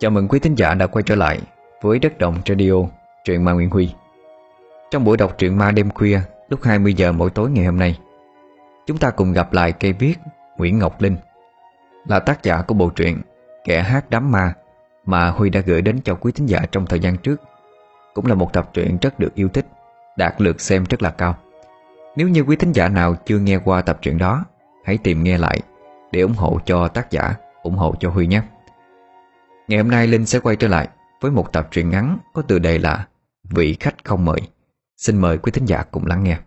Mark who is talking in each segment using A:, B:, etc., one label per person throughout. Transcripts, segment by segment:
A: Chào mừng quý thính giả đã quay trở lại với Đất Đồng Radio, truyện ma Nguyễn Huy. Trong buổi đọc truyện ma đêm khuya lúc 20 giờ mỗi tối ngày hôm nay, chúng ta cùng gặp lại cây viết Nguyễn Ngọc Linh, là tác giả của bộ truyện Kẻ hát đám ma mà Huy đã gửi đến cho quý thính giả trong thời gian trước. Cũng là một tập truyện rất được yêu thích, đạt lượt xem rất là cao. Nếu như quý thính giả nào chưa nghe qua tập truyện đó, hãy tìm nghe lại để ủng hộ cho tác giả, ủng hộ cho Huy nhé. Ngày hôm nay Linh sẽ quay trở lại với một tập truyện ngắn có tựa đề là Vị khách không mời. Xin mời quý thính giả cùng lắng nghe.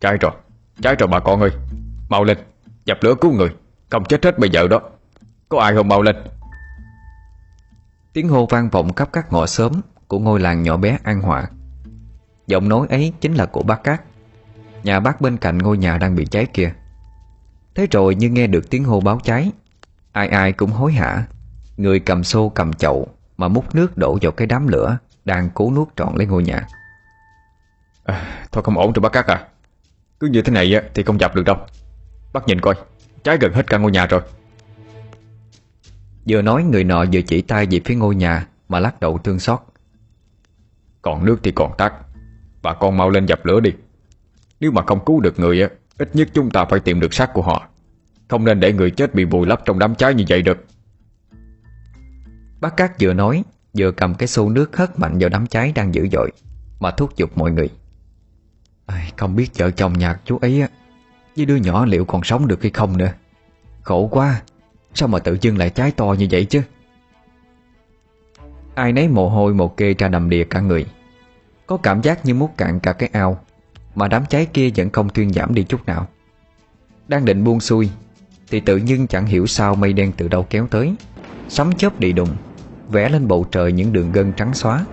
B: Cháy rồi, cháy rồi bà con ơi. Mau lên, dập lửa cứu người Không chết hết bây giờ đó. Có ai không mau lên?
A: Tiếng hô vang vọng khắp các ngõ xóm Của ngôi làng nhỏ bé An Hòa. Giọng nói ấy chính là của bác Cát. Nhà bác bên cạnh ngôi nhà đang bị cháy kia Thế rồi như nghe được tiếng hô báo cháy Ai ai cũng hối hả. Người cầm xô cầm chậu Mà múc nước đổ vào cái đám lửa Đang cố nuốt trọn lấy ngôi nhà.
B: À, Thôi không ổn rồi bác Cát à. Cứ như thế này thì không dập được đâu. Bác nhìn coi Cháy gần hết cả ngôi nhà rồi.
A: Vừa nói người nọ vừa chỉ tay về phía ngôi nhà Mà lắc đầu thương xót.
B: Còn nước thì còn tắt. Bà con mau lên dập lửa đi. Nếu mà không cứu được người Ít nhất chúng ta phải tìm được xác của họ. Không nên để người chết bị vùi lấp trong đám cháy như vậy được.
A: Bác Cát vừa nói Vừa cầm cái xô nước hất mạnh vào đám cháy đang dữ dội Mà thúc giục mọi người. À, Không biết vợ chồng nhà chú ấy á Với đứa nhỏ liệu còn sống được hay không nữa. Khổ quá Sao mà tự dưng lại cháy to như vậy chứ? Ai nấy mồ hôi mồ kê ra đầm đìa cả người. Có cảm giác như mút cạn cả cái ao. Mà đám cháy kia vẫn không thuyên giảm đi chút nào. Đang định buông xuôi, Thì tự nhiên chẳng hiểu sao mây đen từ đâu kéo tới. Sấm chớp đi đùng, Vẽ lên bầu trời những đường gân trắng xóa.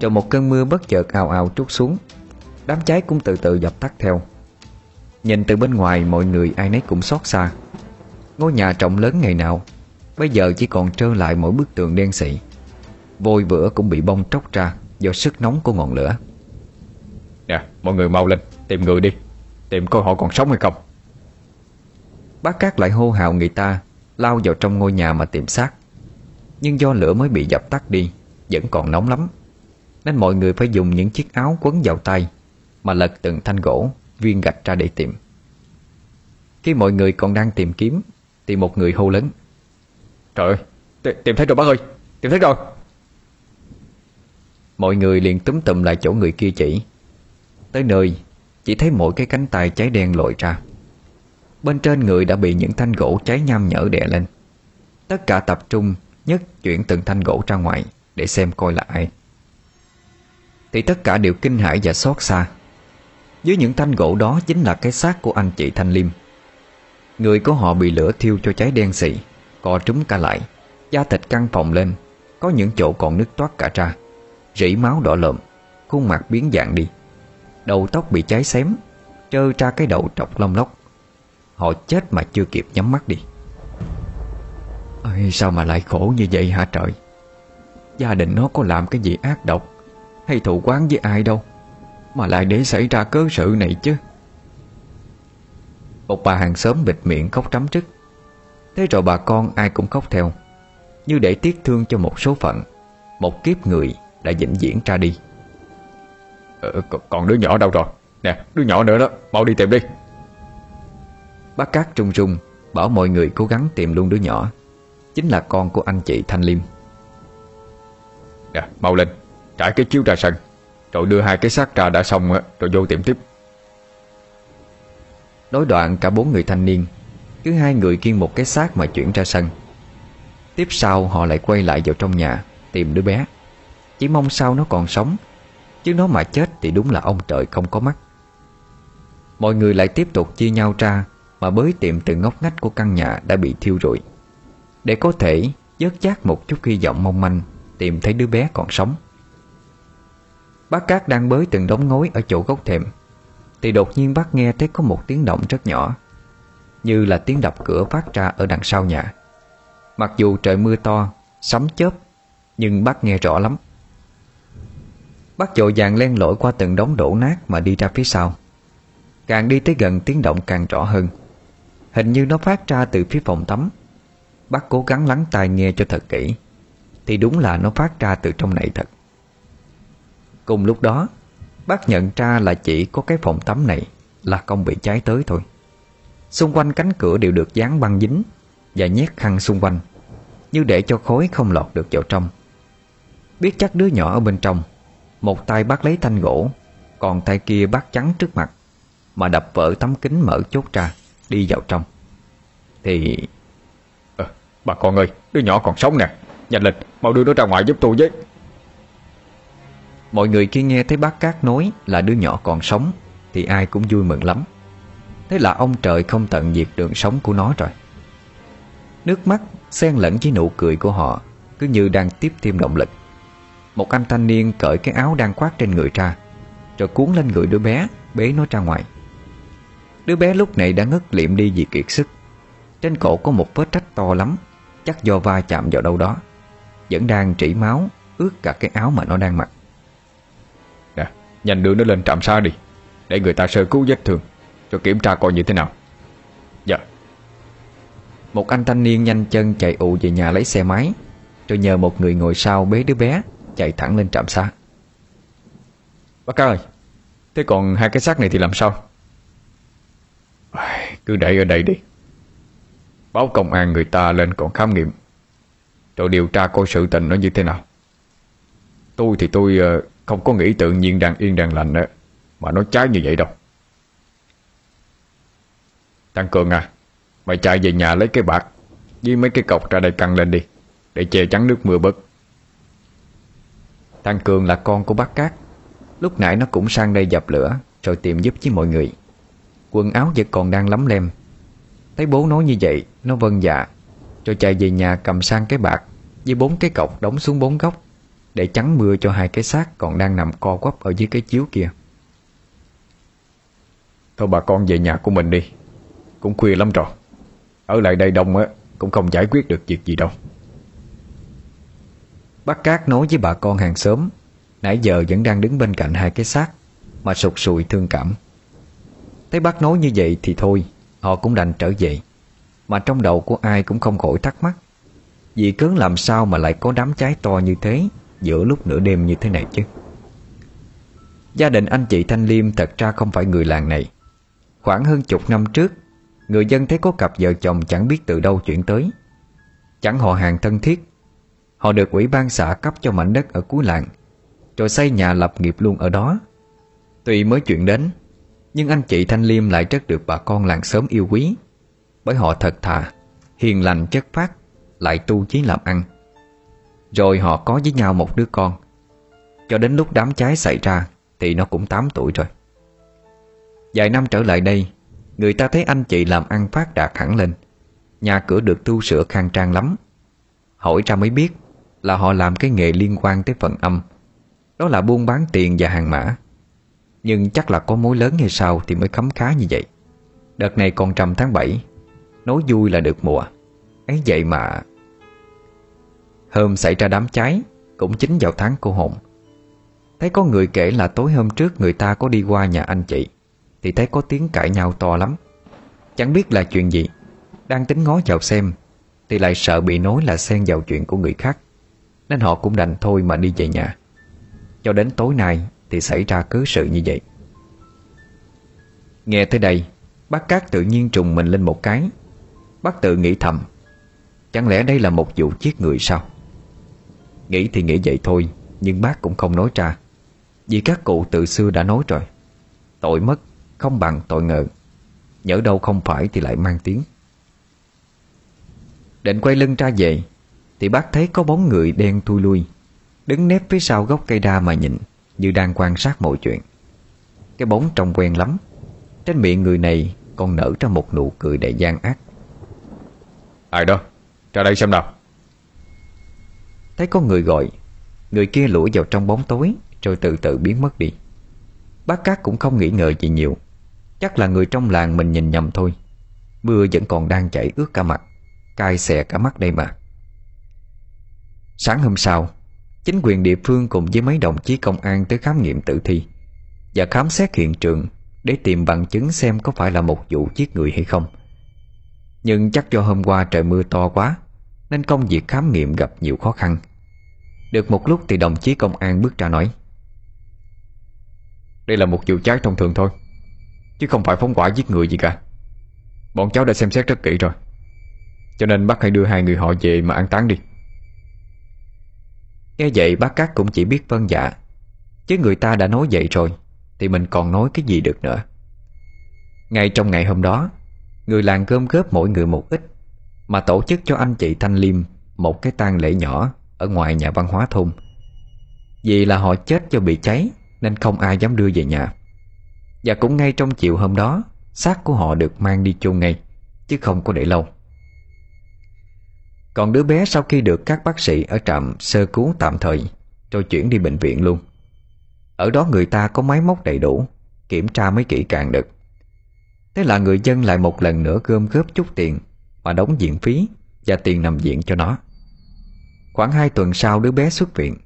A: Rồi một cơn mưa bất chợt ào ào trút xuống, Đám cháy cũng từ từ dập tắt theo. Nhìn từ bên ngoài, mọi người ai nấy cũng xót xa. Ngôi nhà trọng lớn ngày nào, Bây giờ chỉ còn trơ lại mỗi bức tường đen xị. Vôi vữa cũng bị bong tróc ra Do sức nóng của ngọn lửa.
B: Nè mọi người mau lên Tìm người đi Tìm coi họ còn sống hay không.
A: Bác Cát lại hô hào người ta Lao vào trong ngôi nhà mà tìm xác. Nhưng do lửa mới bị dập tắt đi Vẫn còn nóng lắm. Nên mọi người phải dùng những chiếc áo quấn vào tay Mà lật từng thanh gỗ Viên gạch ra để tìm. Khi mọi người còn đang tìm kiếm Thì một người hô lớn.
B: Trời ơi tìm, tìm thấy rồi bác ơi Tìm thấy rồi.
A: Mọi người liền túm tụm lại chỗ người kia chỉ Tới nơi, Chỉ thấy mỗi cái cánh tay cháy đen lội ra. Bên trên người đã bị những thanh gỗ cháy nham nhở đè lên. Tất cả tập trung Nhất chuyển từng thanh gỗ ra ngoài Để xem coi là ai. Thì tất cả đều kinh hãi và xót xa. Dưới những thanh gỗ đó Chính là cái xác của anh chị Thanh Liêm. Người của họ bị lửa thiêu cho cháy đen xị Co trúng cả lại, Da thịt căng phồng lên, Có những chỗ còn nứt toát cả ra. Rỉ máu đỏ lợm, Khuôn mặt biến dạng đi. Đầu tóc bị cháy xém Trơ ra cái đầu trọc lông lóc. Họ chết mà chưa kịp nhắm mắt đi. Ôi, Sao mà lại khổ như vậy hả trời? Gia đình nó có làm cái gì ác độc Hay thù quán với ai đâu Mà lại để xảy ra cớ sự này chứ? Một bà hàng xóm bịt miệng khóc trắm trức. Thế rồi bà con ai cũng khóc theo Như để tiếc thương cho một số phận. Một kiếp người đã vĩnh viễn ra đi
B: ờ, Còn đứa nhỏ đâu rồi? Nè đứa nhỏ nữa đó Mau đi tìm đi.
A: Bác Cát trung trung Bảo mọi người cố gắng tìm luôn đứa nhỏ. Chính là con của anh chị Thanh Liêm.
B: Nè mau lên Trải cái chiếu ra sân Rồi đưa hai cái xác ra đã xong Rồi vô tìm tiếp.
A: Đối đoạn cả bốn người thanh niên Cứ hai người kiên một cái xác mà chuyển ra sân. Tiếp sau họ lại quay lại vào trong nhà Tìm đứa bé. Chỉ mong sao nó còn sống Chứ nó mà chết thì đúng là ông trời không có mắt. Mọi người lại tiếp tục chia nhau ra Mà bới tìm từ ngóc ngách của căn nhà đã bị thiêu rụi. Để có thể dớt chát một chút hy vọng mong manh Tìm thấy đứa bé còn sống. Bác Cát đang bới từng đống ngói ở chỗ gốc thềm Thì đột nhiên bác nghe thấy có một tiếng động rất nhỏ Như là tiếng đập cửa phát ra ở đằng sau nhà. Mặc dù trời mưa to, sấm chớp Nhưng bác nghe rõ lắm. Bác dội vàng len lỏi qua từng đống đổ nát mà đi ra phía sau. Càng đi tới gần, tiếng động càng rõ hơn. Hình như nó phát ra từ phía phòng tắm. Bác cố gắng lắng tai nghe cho thật kỹ. Thì đúng là nó phát ra từ trong này thật. Cùng lúc đó, Bác nhận ra là chỉ có cái phòng tắm này Là không bị cháy tới thôi. Xung quanh cánh cửa đều được dán băng dính Và nhét khăn xung quanh, Như để cho khói không lọt được vào trong. Biết chắc đứa nhỏ ở bên trong một tay bác lấy thanh gỗ Còn tay kia bác chắn trước mặt Mà đập vỡ tấm kính mở chốt ra Đi vào trong. Thì
B: à, Bà con ơi đứa nhỏ còn sống nè. Nhanh lên mau đưa nó ra ngoài giúp tôi với.
A: Mọi người khi nghe thấy bác Cát nói là đứa nhỏ còn sống Thì ai cũng vui mừng lắm. Thế là ông trời không tận diệt đường sống của nó rồi. Nước mắt xen lẫn với nụ cười của họ Cứ như đang tiếp thêm động lực Một anh thanh niên cởi cái áo đang khoác trên người ra Rồi cuốn lên người đứa bé Bế nó ra ngoài. Đứa bé lúc này đã ngất liệm đi vì kiệt sức. Trên cổ có một vết rách to lắm Chắc do va chạm vào đâu đó. Vẫn đang trĩ máu Ướt cả cái áo mà nó đang mặc.
B: Nè nhanh đưa nó lên trạm xa đi Để người ta sơ cứu vết thương Cho kiểm tra coi như thế nào. Dạ.
A: Một anh thanh niên nhanh chân chạy ụ về nhà lấy xe máy Rồi nhờ một người ngồi sau bế đứa bé Chạy thẳng lên trạm xá.
B: Bác ơi, Thế còn hai cái xác này thì làm sao? Cứ để ở đây đi. Báo công an người ta lên còn khám nghiệm, Rồi điều tra coi sự tình nó như thế nào. Tôi thì tôi ờ, không có nghĩ tự nhiên đang yên đang lành Mà nó trái như vậy đâu. Thằng Cường à Mày chạy về nhà lấy cái bạc, Với mấy cái cọc ra đây căng lên đi, Để che chắn nước mưa bớt.
A: Thằng Cường là con của bác Cát. Lúc nãy nó cũng sang đây dập lửa, Rồi tìm giúp với mọi người. Quần áo vẫn còn đang lắm lem. Thấy bố nói như vậy, Nó vâng dạ Rồi chạy về nhà cầm sang cái bạc Với bốn cái cọc đóng xuống bốn góc, Để chắn mưa cho hai cái xác Còn đang nằm co quắp ở dưới cái chiếu kia.
B: Thôi bà con về nhà của mình đi. Cũng khuya lắm rồi. Ở lại đây đông á, Cũng không giải quyết được việc gì đâu.
A: Bác Cát nói với bà con hàng xóm, Nãy giờ vẫn đang đứng bên cạnh hai cái xác, Mà sụt sùi thương cảm. Thấy bác nói như vậy thì thôi, Họ cũng đành trở về. Mà trong đầu của ai cũng không khỏi thắc mắc, Vì cớ làm sao mà lại có đám cháy to như thế, Giữa lúc nửa đêm như thế này chứ? Gia đình anh chị Thanh Liêm thật ra không phải người làng này. Khoảng hơn chục năm trước, Người dân thấy có cặp vợ chồng chẳng biết từ đâu chuyển tới. Chẳng họ hàng thân thiết Họ được ủy ban xã cấp cho mảnh đất ở cuối làng. Rồi xây nhà lập nghiệp luôn ở đó. Tuy mới chuyển đến, Nhưng anh chị Thanh Liêm lại rất được bà con làng sớm yêu quý. Bởi họ thật thà, Hiền lành, chất phát Lại tu chí làm ăn. Rồi họ có với nhau một đứa con. Cho đến lúc đám cháy xảy ra, Thì nó cũng 8 tuổi rồi. Vài năm trở lại đây, Người ta thấy anh chị làm ăn phát đạt hẳn lên. Nhà cửa được tu sửa khang trang lắm. Hỏi ra mới biết là họ làm cái nghề liên quan tới phần âm. Đó là buôn bán tiền và hàng mã. Nhưng chắc là có mối lớn hay sao Thì mới khấm khá như vậy. Đợt này còn trầm tháng 7 Nói vui là được mùa. Ấy vậy mà, Hôm xảy ra đám cháy, Cũng chính vào tháng cô hồn. Thấy có người kể là tối hôm trước Người ta có đi qua nhà anh chị, Thì thấy có tiếng cãi nhau to lắm. Chẳng biết là chuyện gì. Đang tính ngó vào xem, Thì lại sợ bị nói là xen vào chuyện của người khác. Nên họ cũng đành thôi mà đi về nhà. Cho đến tối nay Thì xảy ra cứ sự như vậy. Nghe tới đây, Bác Cát tự nhiên trùng mình lên một cái. Bác tự nghĩ thầm, Chẳng lẽ đây là một vụ giết người sao? Nghĩ thì nghĩ vậy thôi, Nhưng bác cũng không nói ra. Vì các cụ từ xưa đã nói rồi, Tội mất không bằng tội ngờ, Nhỡ đâu không phải thì lại mang tiếng. Định quay lưng ra về thì bác thấy có bóng người đen thui lui Đứng nép phía sau gốc cây đa mà nhìn Như đang quan sát mọi chuyện. Cái bóng trông quen lắm. Trên miệng người này còn nở ra một nụ cười đầy gian ác.
B: Ai đó? Ra đây xem nào.
A: Thấy có người gọi Người kia lủi vào trong bóng tối Rồi từ từ biến mất đi. Bác Cát cũng không nghĩ ngờ gì nhiều. Chắc là người trong làng mình nhìn nhầm thôi. Mưa vẫn còn đang chảy ướt cả mặt. Cai xè cả mắt đây mà Sáng hôm sau, Chính quyền địa phương cùng với mấy đồng chí công an Tới khám nghiệm tử thi Và khám xét hiện trường Để tìm bằng chứng xem có phải là một vụ giết người hay không. Nhưng chắc do hôm qua trời mưa to quá, Nên công việc khám nghiệm gặp nhiều khó khăn. Được một lúc thì đồng chí công an bước ra nói,
B: Đây là một vụ cháy thông thường thôi, Chứ không phải phóng hỏa giết người gì cả. Bọn cháu đã xem xét rất kỹ rồi, Cho nên bác hãy đưa hai người họ về mà an táng đi.
A: Nghe vậy, bác Cát cũng chỉ biết vâng dạ. Chứ người ta đã nói vậy rồi, Thì mình còn nói cái gì được nữa? Ngay trong ngày hôm đó, Người làng gom góp mỗi người một ít, Mà tổ chức cho anh chị Thanh Liêm Một cái tang lễ nhỏ Ở ngoài nhà văn hóa thôn. Vì là họ chết do bị cháy, Nên không ai dám đưa về nhà. Và cũng ngay trong chiều hôm đó, xác của họ được mang đi chôn ngay, Chứ không có để lâu. Còn đứa bé sau khi được các bác sĩ Ở trạm sơ cứu tạm thời Rồi chuyển đi bệnh viện luôn. Ở đó người ta có máy móc đầy đủ, Kiểm tra mới kỹ càng được. Thế là người dân lại một lần nữa gom góp chút tiền Mà đóng viện phí Và tiền nằm viện cho nó. Khoảng 2 tuần sau đứa bé xuất viện,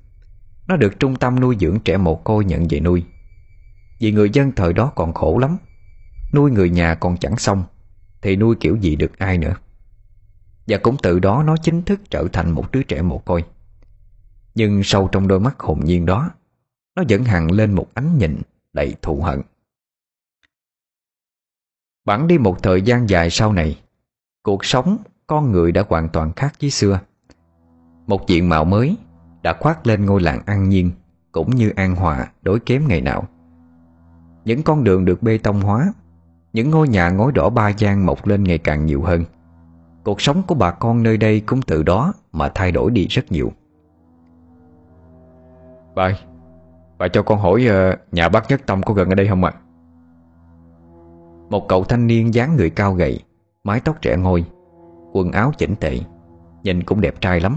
A: Nó được trung tâm nuôi dưỡng trẻ mồ côi nhận về nuôi. Vì người dân thời đó còn khổ lắm, Nuôi người nhà còn chẳng xong, Thì nuôi kiểu gì được ai nữa. Và cũng từ đó nó chính thức trở thành một đứa trẻ mồ côi. Nhưng sâu trong đôi mắt hồn nhiên đó, Nó vẫn hằng lên một ánh nhìn đầy thù hận. Bẵng đi một thời gian dài sau này, Cuộc sống con người đã hoàn toàn khác với xưa. Một diện mạo mới đã khoác lên ngôi làng an nhiên Cũng như an hòa đối kém ngày nào. Những con đường được bê tông hóa, Những ngôi nhà ngói đỏ ba gian mọc lên ngày càng nhiều hơn. Cuộc sống của bà con nơi đây cũng từ đó mà thay đổi đi rất nhiều.
B: Bà Bà cho con hỏi uh, nhà bác Nhất Tâm có gần ở đây không ạ?
A: Một cậu thanh niên dáng người cao gầy Mái tóc trẻ ngôi Quần áo chỉnh tệ Nhìn cũng đẹp trai lắm.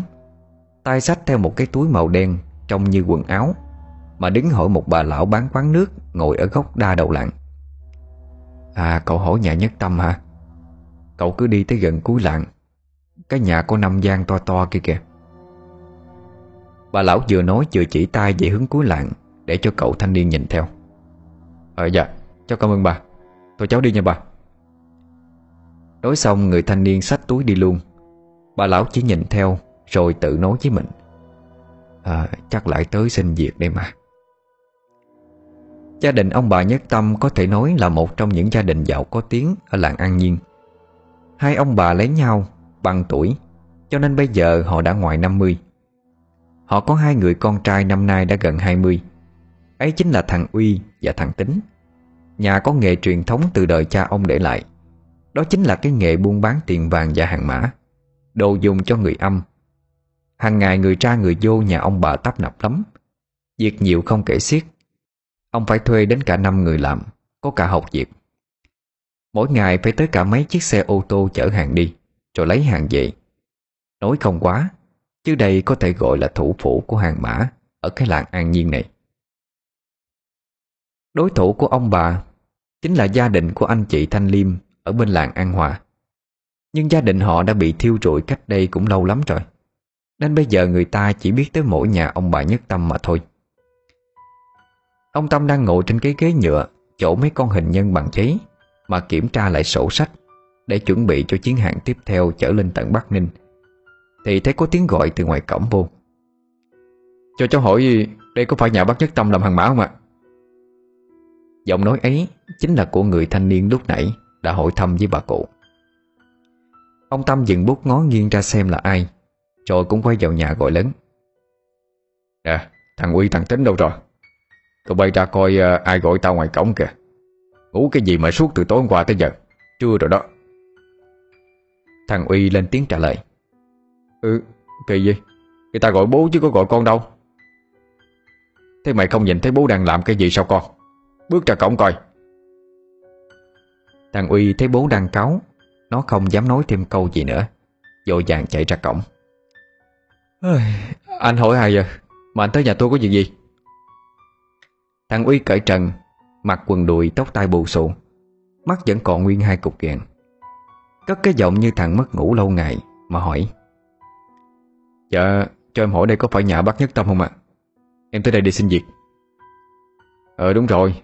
A: Tay xách theo một cái túi màu đen Trông như quần áo Mà đứng hỏi một bà lão bán quán nước Ngồi ở góc đa đầu làng. À cậu hỏi nhà nhất tâm hả Cậu cứ đi tới gần cuối làng. Cái nhà có năm gian to to kia kìa. Bà lão vừa nói vừa chỉ tay về hướng cuối làng, Để cho cậu thanh niên nhìn theo.
B: Ờ dạ Cháu cảm ơn bà. Thôi cháu đi nha bà.
A: Nói xong, người thanh niên xách túi đi luôn. Bà lão chỉ nhìn theo, Rồi tự nói với mình. À chắc lại tới xin việc đây mà. Gia đình ông bà Nhất Tâm có thể nói là một trong những gia đình giàu có tiếng ở làng An Nhiên. Hai ông bà lấy nhau bằng tuổi, cho nên bây giờ họ đã ngoài 50. Họ có hai người con trai năm nay đã gần 20. Ấy chính là thằng Uy và thằng Tính. Nhà có nghề truyền thống từ đời cha ông để lại Đó chính là cái nghề buôn bán tiền vàng và hàng mã Đồ dùng cho người âm Hàng ngày người ra người vô nhà ông bà tấp nập lắm Việc nhiều không kể xiết Ông phải thuê đến cả năm người làm Có cả học việc Mỗi ngày phải tới cả mấy chiếc xe ô tô chở hàng đi, Rồi lấy hàng về. Nói không quá, Chứ đây có thể gọi là thủ phủ của hàng mã Ở cái làng an nhiên này. Đối thủ của ông bà Chính là gia đình của anh chị Thanh Liêm Ở bên làng An Hòa. Nhưng gia đình họ đã bị thiêu rụi cách đây cũng lâu lắm rồi, Nên bây giờ người ta chỉ biết tới mỗi nhà ông bà Nhất Tâm mà thôi. Ông Tâm đang ngồi trên cái ghế nhựa, Chỗ mấy con hình nhân bằng giấy mà kiểm tra lại sổ sách Để chuẩn bị cho chuyến hàng tiếp theo chở lên tận Bắc Ninh. Thì thấy có tiếng gọi từ ngoài cổng vô.
B: Cho cháu hỏi Đây có phải nhà bác Nhất Tâm làm hàng mã không ạ?
A: Giọng nói ấy chính là của người thanh niên lúc nãy Đã hỏi thăm với bà cụ. Ông Tâm dừng bút ngó nghiêng ra xem là ai Rồi cũng quay vào nhà gọi lớn.
B: Nè thằng Uy thằng Tính đâu rồi? Tụi bay ra coi uh, ai gọi tao ngoài cổng kìa. Ngủ cái gì mà suốt từ tối hôm qua tới giờ? Trưa rồi đó.
A: Thằng Uy lên tiếng trả lời.
B: Ừ kỳ gì Người ta gọi bố chứ có gọi con đâu. Thế mày không nhìn thấy bố đang làm cái gì sao con? Bước ra cổng coi.
A: Thằng Uy thấy bố đang cáu, Nó không dám nói thêm câu gì nữa. Vội vàng chạy ra cổng.
B: Anh hỏi ai giờ Mà anh tới nhà tôi có việc gì?
A: Thằng Uy cởi trần Mặc quần đùi, tóc tai bù xù. Mắt vẫn còn nguyên hai cục ghẹn Cất cái giọng như thằng mất ngủ lâu ngày, Mà hỏi.
B: Dạ cho em hỏi đây có phải nhà bác Nhất Tâm không ạ? Em tới đây đi xin việc. Ờ đúng rồi.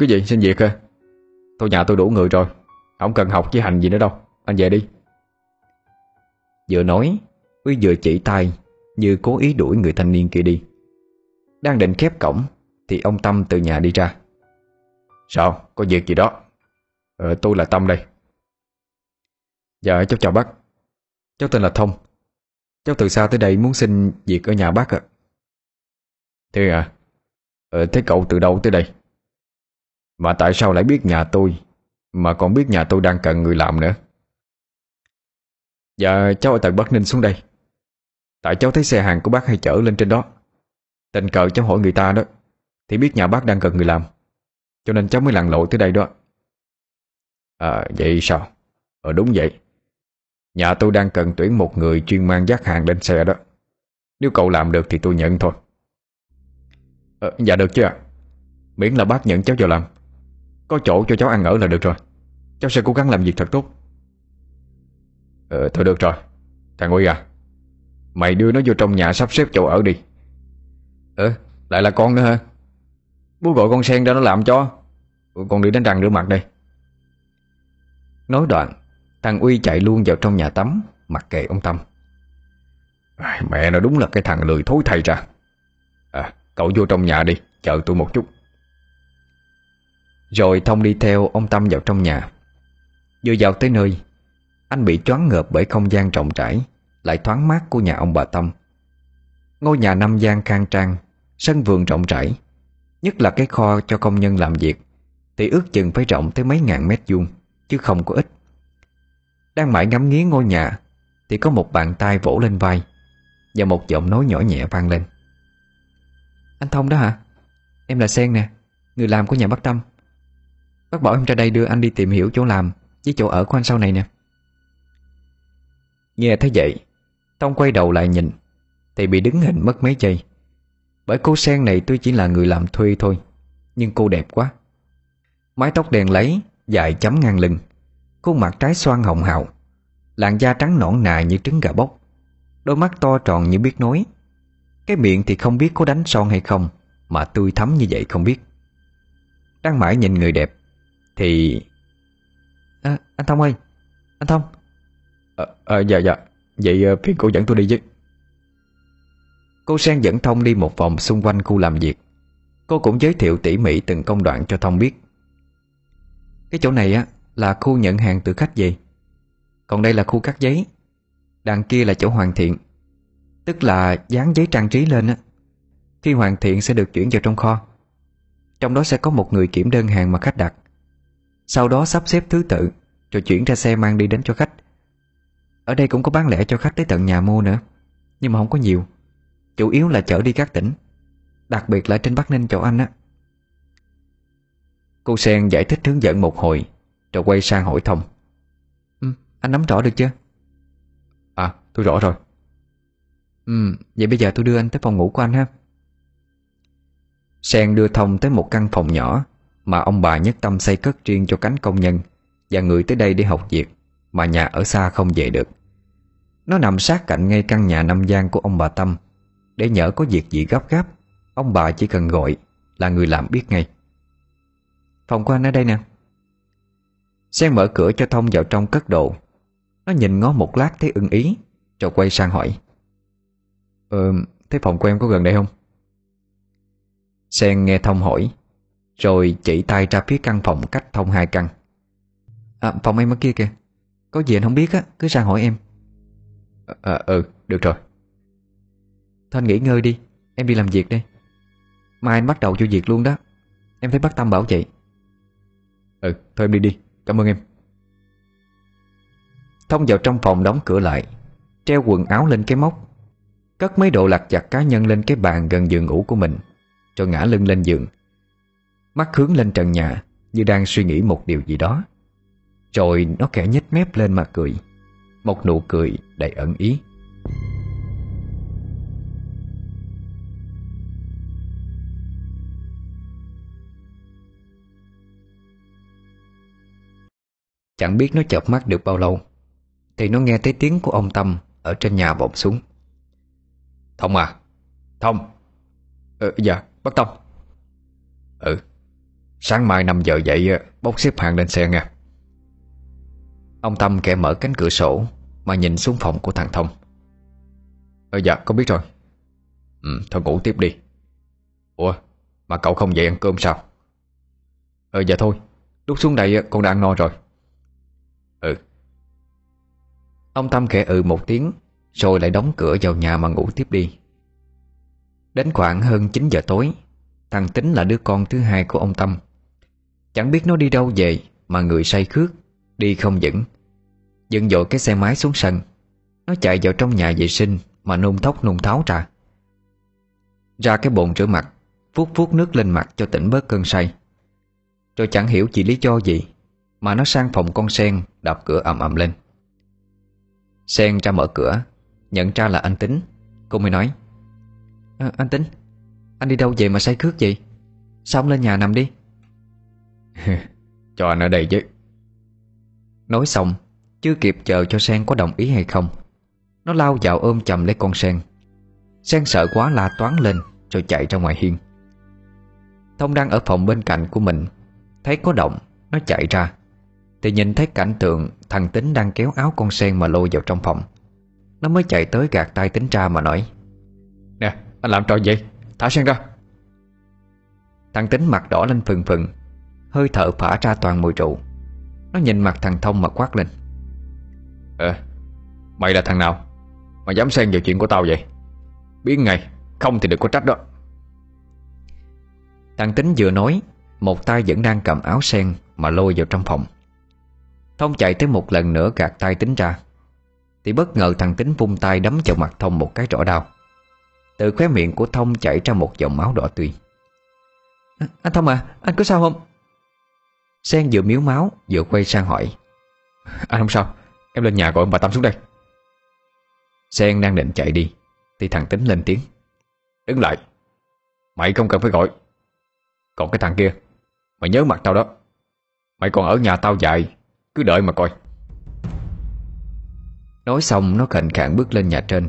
B: Cái gì xin việc hả? Thôi nhà tôi đủ người rồi, Không cần học với hành gì nữa đâu. Anh về đi.
A: Vừa nói Uy vừa chỉ tay Như cố ý đuổi người thanh niên kia đi. Đang định khép cổng, Thì ông Tâm từ nhà đi ra.
B: Sao? Có việc gì đó? Ờ, Tôi là Tâm đây.
A: Dạ cháu chào bác. Cháu tên là Thông. Cháu từ xa tới đây muốn xin việc ở nhà bác ạ.
B: Thế à? Ờ, Thế cậu từ đâu tới đây? Mà tại sao lại biết nhà tôi Mà còn biết nhà tôi đang cần người làm nữa?
A: Dạ cháu ở tận Bắc Ninh xuống đây. Tại cháu thấy xe hàng của bác hay chở lên trên đó. Tình cờ cháu hỏi người ta đó. Thì biết nhà bác đang cần người làm. Cho nên cháu mới lặn lội tới đây đó.
B: À vậy sao? Ờ đúng vậy. Nhà tôi đang cần tuyển một người chuyên mang dắt hàng lên xe đó. Nếu cậu làm được thì tôi nhận thôi.
A: À, Dạ được chứ ạ. Miễn là bác nhận cháu vào làm. Có chỗ cho cháu ăn ở là được rồi. Cháu sẽ cố gắng làm việc thật tốt.
B: Ờ thôi được rồi. Thằng Uy à Mày đưa nó vô trong nhà sắp xếp chỗ ở đi.
A: Ờ lại là con nữa hả? Bố gọi con sen ra nó làm cho. Con đi đánh răng rửa mặt đây. Nói đoạn, Thằng Uy chạy luôn vào trong nhà tắm, Mặc kệ ông Tâm.
B: Mẹ nó đúng là cái thằng lười thối thầy ra. À cậu vô trong nhà đi, Chờ tôi một chút.
A: Rồi Thông đi theo ông Tâm vào trong nhà. Vừa vào tới nơi, Anh bị choáng ngợp bởi không gian rộng rãi, Lại thoáng mát của nhà ông bà Tâm. Ngôi nhà năm gian khang trang, Sân vườn rộng rãi Nhất là cái kho cho công nhân làm việc, Thì ước chừng phải rộng tới mấy ngàn mét vuông, Chứ không có ít. Đang mãi ngắm nghía ngôi nhà, Thì có một bàn tay vỗ lên vai, Và một giọng nói nhỏ nhẹ vang lên. Anh Thông đó hả? Em là Sen nè, Người làm của nhà bác Tâm. Bác bảo em ra đây đưa anh đi tìm hiểu chỗ làm Với chỗ ở của anh sau này nè. Nghe thấy vậy, Thông quay đầu lại nhìn, Thì bị đứng hình mất mấy giây. Bởi cô Sen này tôi chỉ là người làm thuê thôi Nhưng cô đẹp quá. Mái tóc đen lấy Dài chấm ngang lưng. Khuôn mặt trái xoan hồng hào Làn da trắng nõn nà như trứng gà bốc. Đôi mắt to tròn như biết nói. Cái miệng thì không biết có đánh son hay không Mà tươi thắm như vậy không biết. Đang mãi nhìn người đẹp Thì à, Anh Thông ơi Anh Thông.
B: À, à, Dạ dạ. Vậy ờ, phiền cô dẫn tôi đi chứ.
A: Cô Sen dẫn Thông đi một vòng xung quanh khu làm việc. Cô cũng giới thiệu tỉ mỉ từng công đoạn cho Thông biết. Cái chỗ này á, là khu nhận hàng từ khách về. Còn đây là khu cắt giấy. Đằng kia là chỗ hoàn thiện. Tức là dán giấy trang trí lên á. Khi hoàn thiện sẽ được chuyển vào trong kho. Trong đó sẽ có một người kiểm đơn hàng mà khách đặt. Sau đó sắp xếp thứ tự, Rồi chuyển ra xe mang đi đến cho khách. Ở đây cũng có bán lẻ cho khách tới tận nhà mua nữa, Nhưng mà không có nhiều. Chủ yếu là chở đi các tỉnh. Đặc biệt là trên Bắc Ninh chỗ anh á. Cô Sen giải thích hướng dẫn một hồi Rồi quay sang hỏi Thông. Ừ, Anh nắm rõ được chưa?
B: À tôi rõ rồi.
A: Ừ Vậy bây giờ tôi đưa anh tới phòng ngủ của anh ha. Sen đưa Thông tới một căn phòng nhỏ Mà ông bà nhất tâm xây cất riêng cho cánh công nhân Và người tới đây để học việc Mà nhà ở xa không về được. Nó nằm sát cạnh ngay căn nhà năm gian của ông bà Tâm. Để nhỡ có việc gì gấp gáp Ông bà chỉ cần gọi Là người làm biết ngay. Phòng của anh ở đây nè. Sen mở cửa cho Thông vào trong cất đồ. Nó nhìn ngó một lát thấy ưng ý Rồi quay sang hỏi. Ờ, thế phòng của em có gần đây không? Sen nghe Thông hỏi Rồi chỉ tay ra phía căn phòng cách Thông hai căn. À, phòng em ở kia kìa. Có gì anh không biết á, cứ sang hỏi em.
B: À, ừ, được rồi
A: thanh nghỉ ngơi đi Em đi làm việc đây Mai anh bắt đầu cho việc luôn đó. Em thấy bác Tâm bảo vậy
B: Ừ, thôi em đi đi, cảm ơn em.
A: Thông vào trong phòng đóng cửa lại Treo quần áo lên cái móc Cất mấy đồ lặt vặt cá nhân lên cái bàn gần giường ngủ của mình Rồi ngã lưng lên giường. Mắt hướng lên trần nhà Như đang suy nghĩ một điều gì đó. Rồi nó kẻ nhếch mép lên mà cười Một nụ cười đầy ẩn ý. Chẳng biết nó chợp mắt được bao lâu Thì nó nghe thấy tiếng của ông Tâm Ở trên nhà vọng xuống.
B: Thông à? Thông?
A: Ừ, Dạ bác Tâm
B: Ừ. Sáng mai 5 giờ dậy bốc xếp hàng lên xe nha
A: Ông Tâm kẻ mở cánh cửa sổ Mà nhìn xuống phòng của thằng Thông.
B: Ờ dạ con biết rồi. Ừ thôi ngủ tiếp đi. Ủa mà cậu không dậy ăn cơm sao? Ờ dạ thôi. Lúc xuống đây con đã ăn no rồi
A: Ông Tâm khẽ ừ một tiếng, Rồi lại đóng cửa vào nhà mà ngủ tiếp đi. Đến khoảng hơn 9 giờ tối, Thằng Tính là đứa con thứ hai của ông Tâm. Chẳng biết nó đi đâu về Mà người say khước, Đi không vững. Dựng dội cái xe máy xuống sân. Nó chạy vào trong nhà vệ sinh Mà nôn thốc nôn tháo ra. Ra cái bồn rửa mặt, Vuốt vuốt nước lên mặt cho tỉnh bớt cơn say. Rồi chẳng hiểu chỉ lý do gì Mà nó sang phòng con sen Đập cửa ầm ầm lên. Sen ra mở cửa Nhận ra là anh Tính. Cô mới nói à, Anh Tính Anh đi đâu về mà say khước vậy? Xong lên nhà nằm đi?
B: Cho anh ở đây chứ.
A: Nói xong Chưa kịp chờ cho Sen có đồng ý hay không Nó lao vào ôm chầm lấy con Sen. Sen sợ quá la toán lên Rồi chạy ra ngoài hiên. Thông đang ở phòng bên cạnh của mình Thấy có động Nó chạy ra thì nhìn thấy cảnh tượng, Thằng Tính đang kéo áo con Sen mà lôi vào trong phòng. Nó mới chạy tới gạt tay Tính ra mà nói,
B: Nè, anh làm trò gì? Thả Sen ra.
A: Thằng Tính mặt đỏ lên phừng phừng, Hơi thở phả ra toàn mùi rượu. Nó nhìn mặt thằng Thông mà quát lên
B: Ờ Mày là thằng nào Mà dám xen vào chuyện của tao vậy? Biến ngay, Không thì đừng có trách đó.
A: Thằng Tính vừa nói, Một tay vẫn đang cầm áo sen Mà lôi vào trong phòng. Thông chạy tới một lần nữa gạt tay Tính ra. Thì bất ngờ thằng Tính vung tay đấm vào mặt Thông một cái rõ đau. Từ khóe miệng của Thông chảy ra một dòng máu đỏ tươi. À, Anh Thông à Anh có sao không? Sen vừa miếu máu vừa quay sang hỏi.
B: Anh không sao Em lên nhà gọi ông bà Tâm xuống đây.
A: Sen đang định chạy đi Thì thằng Tính lên tiếng.
B: Đứng lại Mày không cần phải gọi. Còn cái thằng kia Mày nhớ mặt tao đó. Mày còn ở nhà tao dạy cứ đợi mà coi.
A: Nói xong, nó khệnh khạng bước lên nhà trên,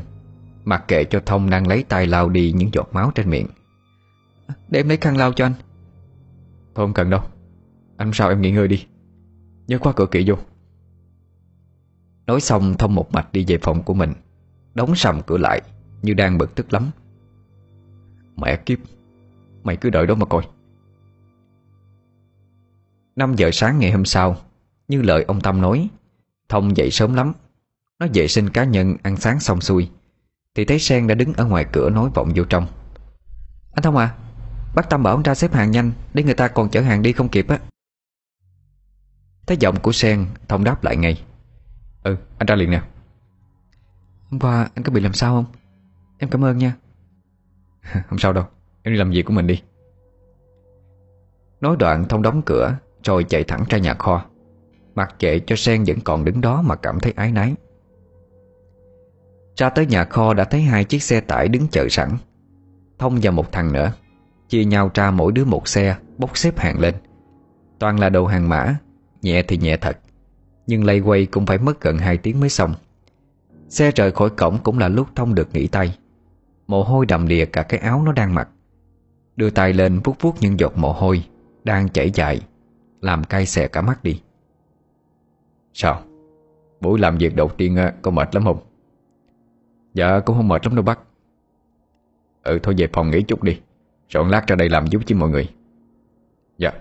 A: Mặc kệ cho Thông đang lấy tay lau đi những giọt máu trên miệng. Để em lấy khăn lau cho anh.
B: Thôi, không cần đâu. Anh sao em nghỉ ngơi đi? Nhớ khóa cửa kỹ vô.
A: Nói xong, Thông một mạch đi về phòng của mình, Đóng sầm cửa lại Như đang bực tức lắm.
B: Mẹ kiếp, Mày cứ đợi đó mà coi.
A: 5 giờ sáng ngày hôm sau như lời ông Tâm nói. Thông dậy sớm lắm. Nó vệ sinh cá nhân, ăn sáng xong xuôi. Thì thấy Sen đã đứng ở ngoài cửa nói vọng vô trong. Anh Thông à Bác Tâm bảo ông ra xếp hàng nhanh, Để người ta còn chở hàng đi không kịp á. Thấy giọng của Sen, Thông đáp lại ngay.
B: Ừ anh ra liền nè.
A: Hôm qua anh có bị làm sao không? Em cảm ơn nha.
B: Không sao đâu, Em đi làm việc của mình đi.
A: Nói đoạn Thông đóng cửa, Rồi chạy thẳng ra nhà kho. Mặc kệ cho Sen vẫn còn đứng đó mà cảm thấy ái nái Ra tới nhà kho đã thấy hai chiếc xe tải đứng chờ sẵn. Thông và một thằng nữa, Chia nhau ra mỗi đứa một xe, Bốc xếp hàng lên. Toàn là đồ hàng mã, Nhẹ thì nhẹ thật, Nhưng lay quay cũng phải mất gần 2 tiếng mới xong. Xe rời khỏi cổng cũng là lúc Thông được nghỉ tay. Mồ hôi đầm đìa cả cái áo nó đang mặc. Đưa tay lên vuốt vuốt những giọt mồ hôi Đang chảy dài, Làm cay xè cả mắt đi.
B: Sao? Buổi làm việc đầu tiên à, có mệt lắm không?
A: Dạ cũng không mệt lắm đâu, bác.
B: Ừ thôi về phòng nghỉ chút đi. Rồi lát ra đây làm giúp với mọi người. Dạ.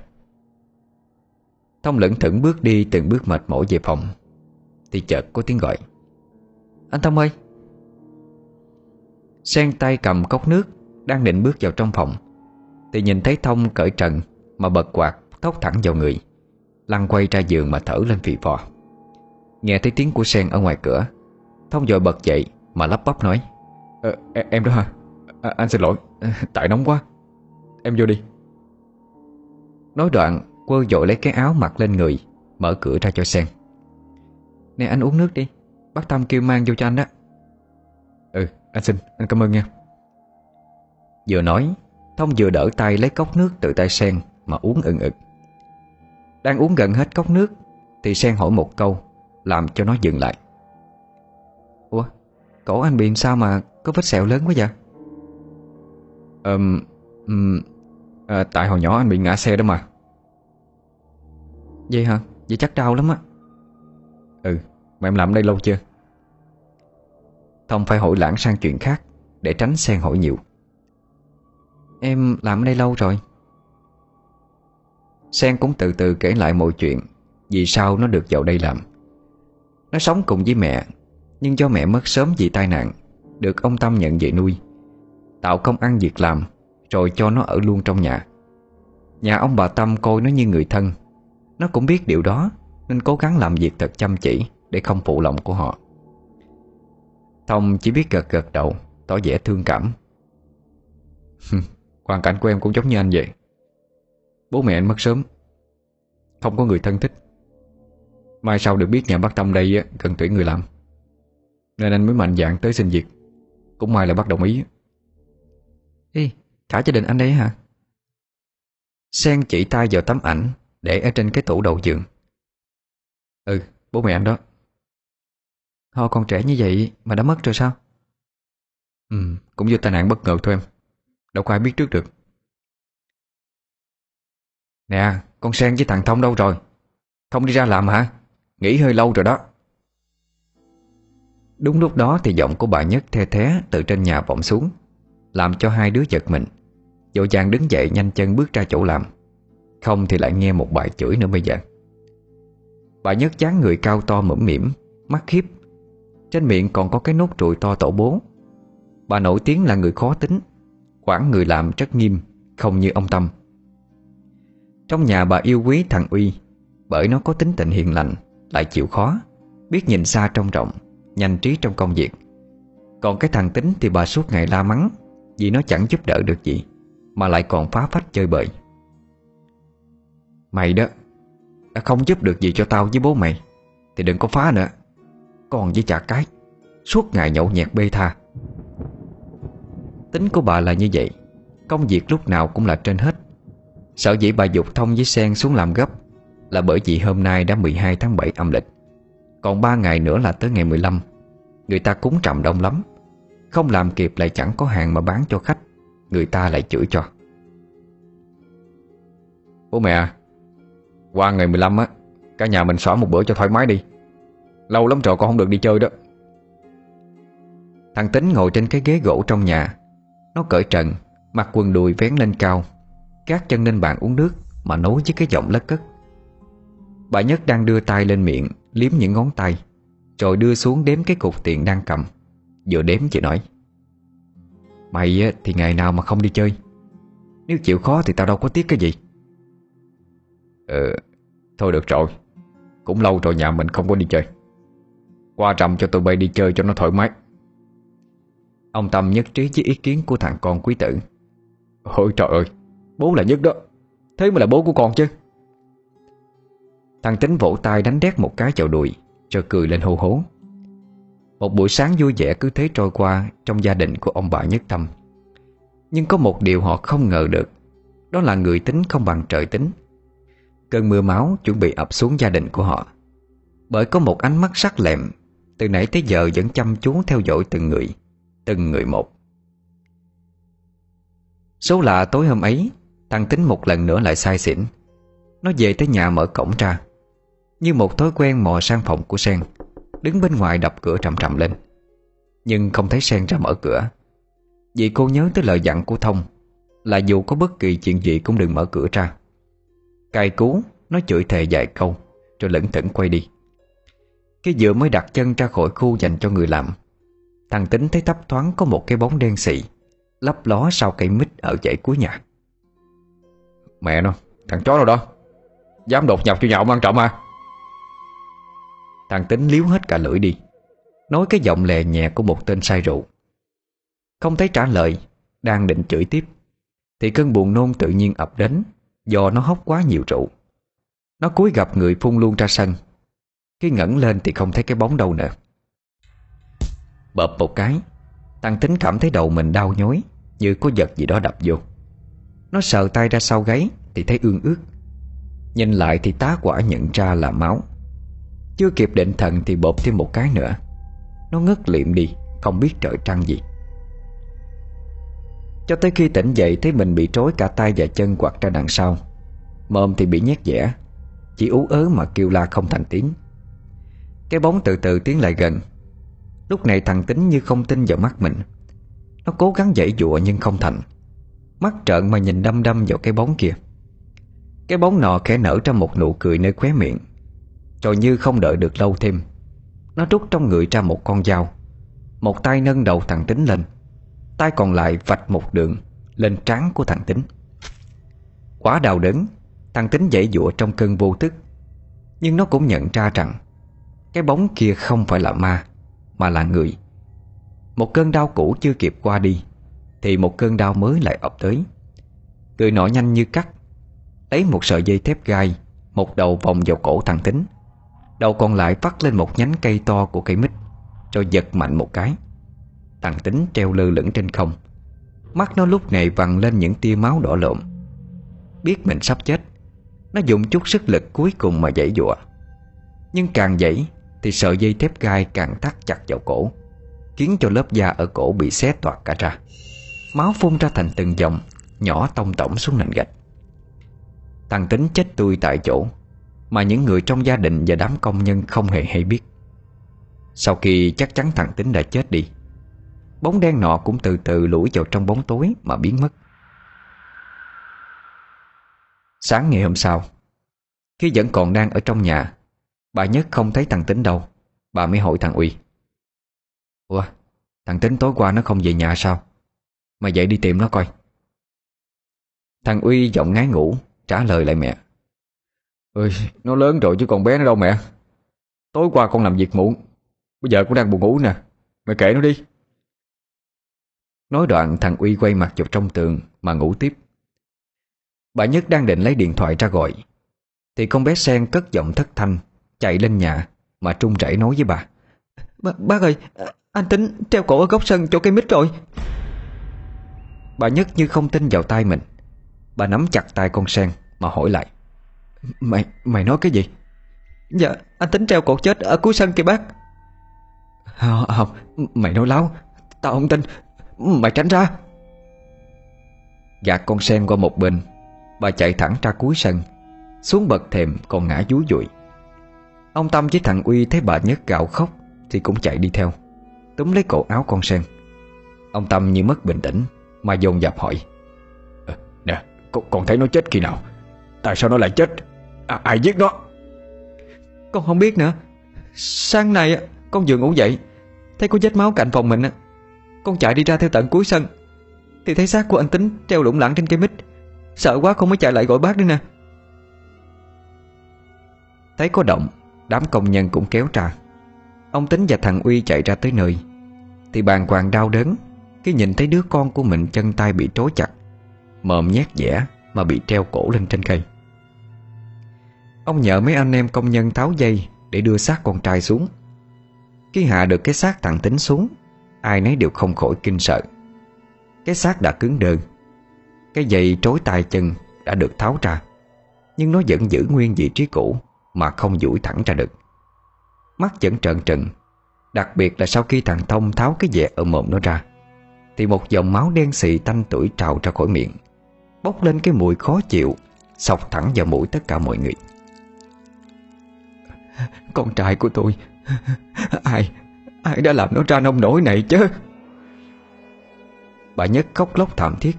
A: Thông lững thững bước đi từng bước mệt mỏi về phòng. Thì chợt có tiếng gọi. Anh Thông ơi! Sen tay cầm cốc nước, Đang định bước vào trong phòng. Thì nhìn thấy Thông cởi trần Mà bật quạt, thốc thẳng vào người. Lăn quay ra giường mà thở lên phì phò. Nghe thấy tiếng của Sen ở ngoài cửa Thông dội bật dậy Mà lắp bắp nói
B: à, Em đó hả? À, Anh xin lỗi Tại nóng quá. Em vô đi.
A: Nói đoạn Quơ dội lấy cái áo mặc lên người Mở cửa ra cho Sen. Nè anh uống nước đi Bác Tâm kêu mang vô cho anh đó.
B: Ừ anh xin Anh cảm ơn nha.
A: Vừa nói Thông vừa đỡ tay lấy cốc nước từ tay Sen Mà uống ừng ực. Đang uống gần hết cốc nước Thì Sen hỏi một câu làm cho nó dừng lại. Ủa Cổ anh bị sao mà có vết sẹo lớn quá vậy?
B: Um, um, à, Tại hồi nhỏ anh bị ngã xe đó mà.
A: Vậy hả? Vậy chắc đau lắm á.
B: Ừ Mà em làm đây lâu chưa?
A: Thông phải hội lãng sang chuyện khác Để tránh xen hỏi nhiều. Em làm ở đây lâu rồi. Sen cũng từ từ kể lại mọi chuyện Vì sao nó được vào đây làm. Nó sống cùng với mẹ, Nhưng do mẹ mất sớm vì tai nạn, Được ông Tâm nhận về nuôi. Tạo công ăn việc làm, Rồi cho nó ở luôn trong nhà. Nhà ông bà Tâm coi nó như người thân. Nó cũng biết điều đó, Nên cố gắng làm việc thật chăm chỉ Để không phụ lòng của họ. Thông chỉ biết gật gật đầu, Tỏ vẻ thương cảm. Hoàn cảnh của em cũng giống như anh vậy. Bố mẹ anh mất sớm, Không có người thân thích. Mai sau được biết nhà bác Tâm đây cần tuyển người làm Nên anh mới mạnh dạn tới xin việc Cũng may là bác đồng ý Ê, cả gia đình anh đấy hả? Sen chỉ tay vào tấm ảnh Để ở trên cái tủ đầu giường Ừ, bố mẹ anh đó Họ còn trẻ như vậy mà đã mất rồi sao? Ừ, cũng như tai nạn bất ngờ thôi em Đâu có ai biết trước được Nè, con Sen với thằng Thông đâu rồi? Không đi ra làm hả? Nghỉ hơi lâu rồi đó. Đúng lúc đó thì giọng của bà Nhất the thé từ trên nhà vọng xuống, Làm cho hai đứa giật mình. Dội chàng đứng dậy nhanh chân bước ra chỗ làm. Không thì lại nghe một bài chửi nữa bây giờ. Bà Nhất dáng người cao to mẫm mỉm Mắt khiếp. Trên miệng còn có cái nốt trụi to tổ bố. Bà nổi tiếng là người khó tính Quản người làm rất nghiêm, Không như ông Tâm. Trong nhà bà yêu quý thằng Uy, Bởi nó có tính tình hiền lành. Lại chịu khó, Biết nhìn xa trông rộng, Nhanh trí trong công việc. Còn cái thằng tính thì bà suốt ngày la mắng, Vì nó chẳng giúp đỡ được gì, Mà lại còn phá phách chơi bời. Mày đó, Đã không giúp được gì cho tao với bố mày, Thì đừng có phá nữa. Còn với chả cái, Suốt ngày nhậu nhẹt bê tha. Tính của bà là như vậy, Công việc lúc nào cũng là trên hết. Sợ dĩ bà dục thông với sen xuống làm gấp là bởi vì hôm nay đã 12 tháng 7 âm lịch. Còn 3 ngày nữa là tới ngày 15 Người ta cúng trầm đông lắm. Không làm kịp lại chẳng có hàng mà bán cho khách. Người ta lại chửi cho. Bố mẹ à, Qua ngày 15 á, Cả nhà mình xóa một bữa cho thoải mái đi. Lâu lắm rồi con không được đi chơi đó. Thằng Tính ngồi trên cái ghế gỗ trong nhà. Nó cởi trần, Mặc quần đùi vén lên cao. Cát chân lên bàn uống nước Mà nối với cái giọng lất cất. Bà Nhất đang đưa tay lên miệng, Liếm những ngón tay, Rồi đưa xuống đếm cái cục tiền đang cầm. Vừa đếm chị nói, Mày thì ngày nào mà không đi chơi? Nếu chịu khó thì tao đâu có tiếc cái gì. Ờ Thôi được rồi, Cũng lâu rồi nhà mình không có đi chơi. Qua trầm cho tụi bay đi chơi cho nó thoải mái. Ông Tâm nhất trí với ý kiến của thằng con quý tử. Ôi trời ơi, Bố là nhất đó, Thế mà là bố của con chứ? Thằng tính vỗ tay đánh đét một cái chậu đùi, Rồi cười lên hô hố. Một buổi sáng vui vẻ cứ thế trôi qua Trong gia đình của ông bà Nhất Tâm. Nhưng có một điều họ không ngờ được, Đó là người tính không bằng trời tính. Cơn mưa máu chuẩn bị ập xuống gia đình của họ. Bởi có một ánh mắt sắc lẹm, Từ nãy tới giờ vẫn chăm chú theo dõi từng người Từng người một. Số lạ tối hôm ấy, Thằng Tính một lần nữa lại sai xỉn. Nó về tới nhà mở cổng ra. Như một thói quen mò sang phòng của Sen, Đứng bên ngoài đập cửa trầm trầm lên. Nhưng không thấy Sen ra mở cửa. Vì cô nhớ tới lời dặn của Thông, Là dù có bất kỳ chuyện gì cũng đừng mở cửa ra. Cài cú, Nó chửi thề vài câu, Rồi lững thững quay đi. Cái vừa mới đặt chân ra khỏi khu dành cho người làm. Thằng Tính thấy thấp thoáng có một cái bóng đen xị Lấp ló sau cây mít ở dãy cuối nhà. Mẹ nó, Thằng chó đâu đó? Dám đột nhập cho nhà ông ăn trộm à? Thằng Tính liếu hết cả lưỡi đi. Nói cái giọng lè nhẹ của một tên say rượu. Không thấy trả lời, Đang định chửi tiếp, Thì cơn buồn nôn tự nhiên ập đến, Do nó hốc quá nhiều rượu. Nó cúi gặp người phun luôn ra sân. Khi ngẩng lên thì không thấy cái bóng đâu nữa. Bợp một cái, Thằng Tính cảm thấy đầu mình đau nhói, Như có vật gì đó đập vô. Nó sờ tay ra sau gáy Thì thấy ương ướt. Nhìn lại thì tá quả nhận ra là máu. Chưa kịp định thần thì bột thêm một cái nữa. Nó ngất liệm đi, Không biết trời trăng gì. Cho tới khi tỉnh dậy Thấy mình bị trối cả tay và chân quạt ra đằng sau. Mồm thì bị nhét dẻ, Chỉ ú ớ mà kêu la không thành tiếng. Cái bóng từ từ tiến lại gần. Lúc này thằng Tính như không tin vào mắt mình. Nó cố gắng dãy dụa nhưng không thành. Mắt trợn mà nhìn đăm đăm vào cái bóng kia. Cái bóng nọ khẽ nở ra một nụ cười nơi khóe miệng. Rồi như không đợi được lâu thêm, Nó rút trong người ra một con dao. Một tay nâng đầu thằng Tính lên, Tay còn lại vạch một đường Lên trán của thằng Tính. Quá đau đớn, Thằng Tính dãy dụa trong cơn vô thức. Nhưng nó cũng nhận ra rằng Cái bóng kia không phải là ma, Mà là người. Một cơn đau cũ chưa kịp qua đi, Thì một cơn đau mới lại ập tới. Người nọ nhanh như cắt, Lấy một sợi dây thép gai, Một đầu vòng vào cổ thằng Tính. Đầu còn lại vắt lên một nhánh cây to của cây mít Rồi giật mạnh một cái. Thằng Tính treo lơ lửng trên không. Mắt nó lúc này vằn lên những tia máu đỏ lộn Biết mình sắp chết, Nó dùng chút sức lực cuối cùng mà dãy dụa. Nhưng càng dãy Thì sợi dây thép gai càng thắt chặt vào cổ, Khiến cho lớp da ở cổ bị xé toạc cả ra. Máu phun ra thành từng dòng, Nhỏ tông tổng xuống nền gạch. Thằng tính chết tươi tại chỗ. Mà những người trong gia đình và đám công nhân không hề hay biết. Sau khi chắc chắn thằng tính đã chết đi, Bóng đen nọ cũng từ từ lủi vào trong bóng tối mà biến mất. Sáng ngày hôm sau, Khi vẫn còn đang ở trong nhà, Bà Nhất không thấy thằng Tính đâu, Bà mới hỏi thằng Uy. Ủa, thằng Tính tối qua nó không về nhà sao? Mà dậy đi tìm nó coi. Thằng Uy giọng ngái ngủ, Trả lời lại mẹ. Ơi nó lớn rồi chứ còn bé nó đâu mẹ. Tối qua con làm việc muộn Bây giờ cũng đang buồn ngủ nè. Mày kể nó đi. Nói đoạn thằng Uy quay mặt vào trong tường Mà ngủ tiếp. Bà Nhất đang định lấy điện thoại ra gọi Thì con bé Sen cất giọng thất thanh Chạy lên nhà Mà trung rẩy nói với bà. B Bác ơi Anh tính treo cổ ở góc sân chỗ cây mít rồi. Bà Nhất như không tin vào tay mình. Bà nắm chặt tay con Sen Mà hỏi lại Mày mày nói cái gì? Dạ anh tính treo cổ chết ở cuối sân kìa bác. Không, không Mày nói láo. Tao không tin. Mày tránh ra. Gạt con sen qua một bên Bà chạy thẳng ra cuối sân. Xuống bậc thềm còn ngã dúi dụi. Ông Tâm với thằng Uy thấy bà Nhất gạo khóc Thì cũng chạy đi theo Túm lấy cổ áo con sen. Ông Tâm như mất bình tĩnh Mà dồn dập hỏi. À, Nè con, con thấy nó chết khi nào Tại sao nó lại chết? À, Ai giết nó? Con không biết nữa. Sáng nay con vừa ngủ dậy Thấy có vết máu cạnh phòng mình Con chạy đi ra theo tận cuối sân Thì thấy xác của anh Tính treo lủng lẳng trên cây mít. Sợ quá không mới chạy lại gọi bác đi nè. Thấy có động Đám công nhân cũng kéo ra. Ông Tính và thằng Uy chạy ra tới nơi. Thì bàn hoàng đau đớn Khi nhìn thấy đứa con của mình chân tay bị trói chặt Mồm nhét dẻ Mà bị treo cổ lên trên cây. Ông nhờ mấy anh em công nhân tháo dây Để đưa xác con trai xuống. Khi hạ được cái xác thằng Tính xuống, Ai nấy đều không khỏi kinh sợ. Cái xác đã cứng đơ, cái dây trối tay chân đã được tháo ra, Nhưng nó vẫn giữ nguyên vị trí cũ Mà không duỗi thẳng ra được. Mắt vẫn trợn trừng, Đặc biệt là sau khi thằng Thông tháo cái dẹ ở mồm nó ra, Thì một dòng máu đen xì tanh tuổi trào ra khỏi miệng, Bốc lên cái mùi khó chịu, Sọc thẳng vào mũi tất cả mọi người. Con trai của tôi. Ai Ai đã làm nó ra nông nổi này chứ? Bà Nhất khóc lóc thảm thiết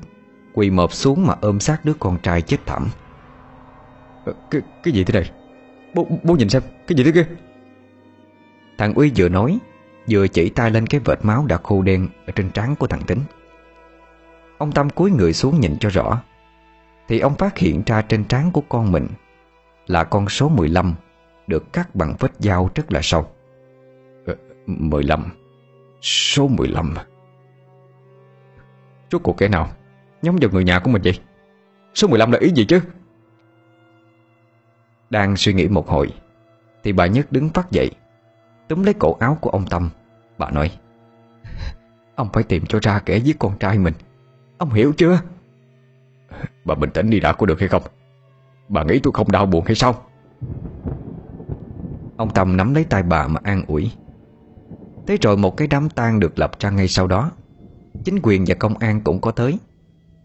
A: Quỳ mọp xuống mà ôm sát đứa con trai chết thảm. Ờ, cái, cái gì thế này bố, bố nhìn xem Cái gì thế kia? Thằng Uy vừa nói Vừa chỉ tay lên cái vệt máu đã khô đen Ở trên trán của thằng Tính. Ông Tâm cúi người xuống nhìn cho rõ. Thì ông phát hiện ra trên trán của con mình Là con số 15 được cắt bằng vết dao rất là sâu. Ờ, 15 Số 15 Rốt cuộc kẻ nào Nhắm vào người nhà của mình vậy? Số 15 là ý gì chứ? Đang suy nghĩ một hồi Thì bà Nhất đứng phát dậy Túm lấy cổ áo của ông Tâm. Bà nói Ông phải tìm cho ra kẻ giết con trai mình. Ông hiểu chưa? Bà bình tĩnh đi đã có được hay không? Bà nghĩ tôi không đau buồn hay sao Ông Tâm nắm lấy tay bà mà an ủi. Thế rồi một cái đám tang được lập ra ngay sau đó. Chính quyền và công an cũng có tới.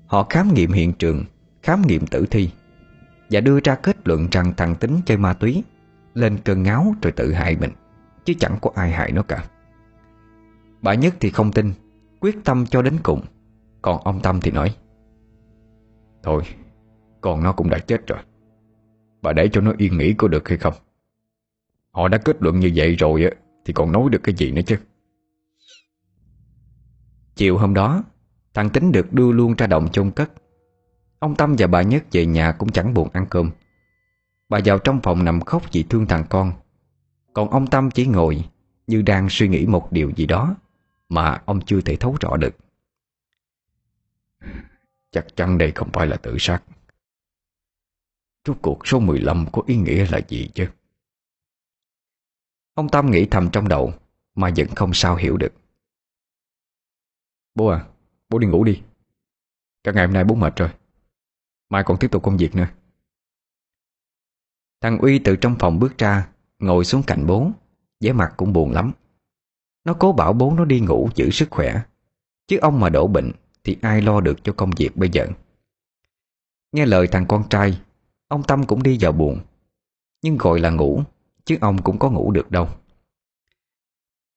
A: Họ khám nghiệm hiện trường, Khám nghiệm tử thi Và đưa ra kết luận rằng thằng tính chơi ma túy, Lên cơn ngáo rồi tự hại mình, Chứ chẳng có ai hại nó cả. Bà Nhất thì không tin, Quyết tâm cho đến cùng. Còn ông Tâm thì nói,
B: Thôi Con nó cũng đã chết rồi. Bà để cho nó yên nghỉ có được hay không? Họ đã kết luận như vậy rồi á, Thì còn nói được cái gì nữa chứ?
A: Chiều hôm đó, Thằng Tính được đưa luôn ra động chôn cất. Ông Tâm và bà Nhất về nhà cũng chẳng buồn ăn cơm. Bà vào trong phòng nằm khóc vì thương thằng con. Còn ông Tâm chỉ ngồi Như đang suy nghĩ một điều gì đó Mà ông chưa thể thấu rõ được.
B: Chắc chắn đây không phải là tự sát. Rốt cuộc số 15 có ý nghĩa là gì chứ?
A: Ông Tâm nghĩ thầm trong đầu, Mà vẫn không sao hiểu được.
B: Bố à Bố đi ngủ đi. Cả ngày hôm nay bố mệt rồi. Mai còn tiếp tục công việc nữa.
A: Thằng Uy từ trong phòng bước ra, Ngồi xuống cạnh bố. Vẻ mặt cũng buồn lắm. Nó cố bảo bố nó đi ngủ giữ sức khỏe. Chứ ông mà đổ bệnh Thì ai lo được cho công việc bây giờ? Nghe lời thằng con trai, Ông Tâm cũng đi vào buồn. Nhưng gọi là ngủ. Chứ ông cũng có ngủ được đâu.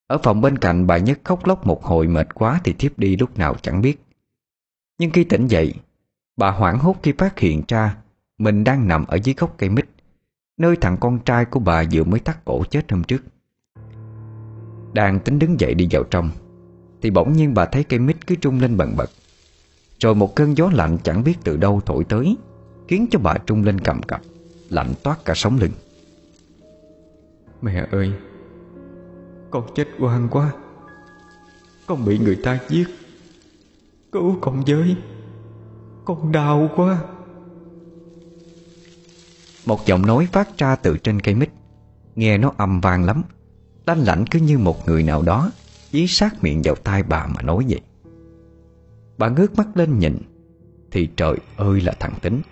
A: Ở phòng bên cạnh bà Nhất khóc lóc một hồi mệt quá Thì thiếp đi lúc nào chẳng biết. Nhưng khi tỉnh dậy, Bà hoảng hốt khi phát hiện ra Mình đang nằm ở dưới gốc cây mít, Nơi thằng con trai của bà vừa mới tắt cổ chết hôm trước. Đang tính đứng dậy đi vào trong, Thì bỗng nhiên bà thấy cây mít cứ trung lên bần bật. Rồi một cơn gió lạnh chẳng biết từ đâu thổi tới, Khiến cho bà trung lên cầm cập, Lạnh toát cả sống lưng.
B: Mẹ ơi, Con chết oan quá. Con bị người ta giết. Cứu con với. Con đau quá.
A: Một giọng nói phát ra từ trên cây mít. Nghe nó âm vang lắm. Lanh lảnh cứ như một người nào đó, Dí sát miệng vào tai bà mà nói vậy. Bà ngước mắt lên nhìn, Thì trời ơi là thằng tính.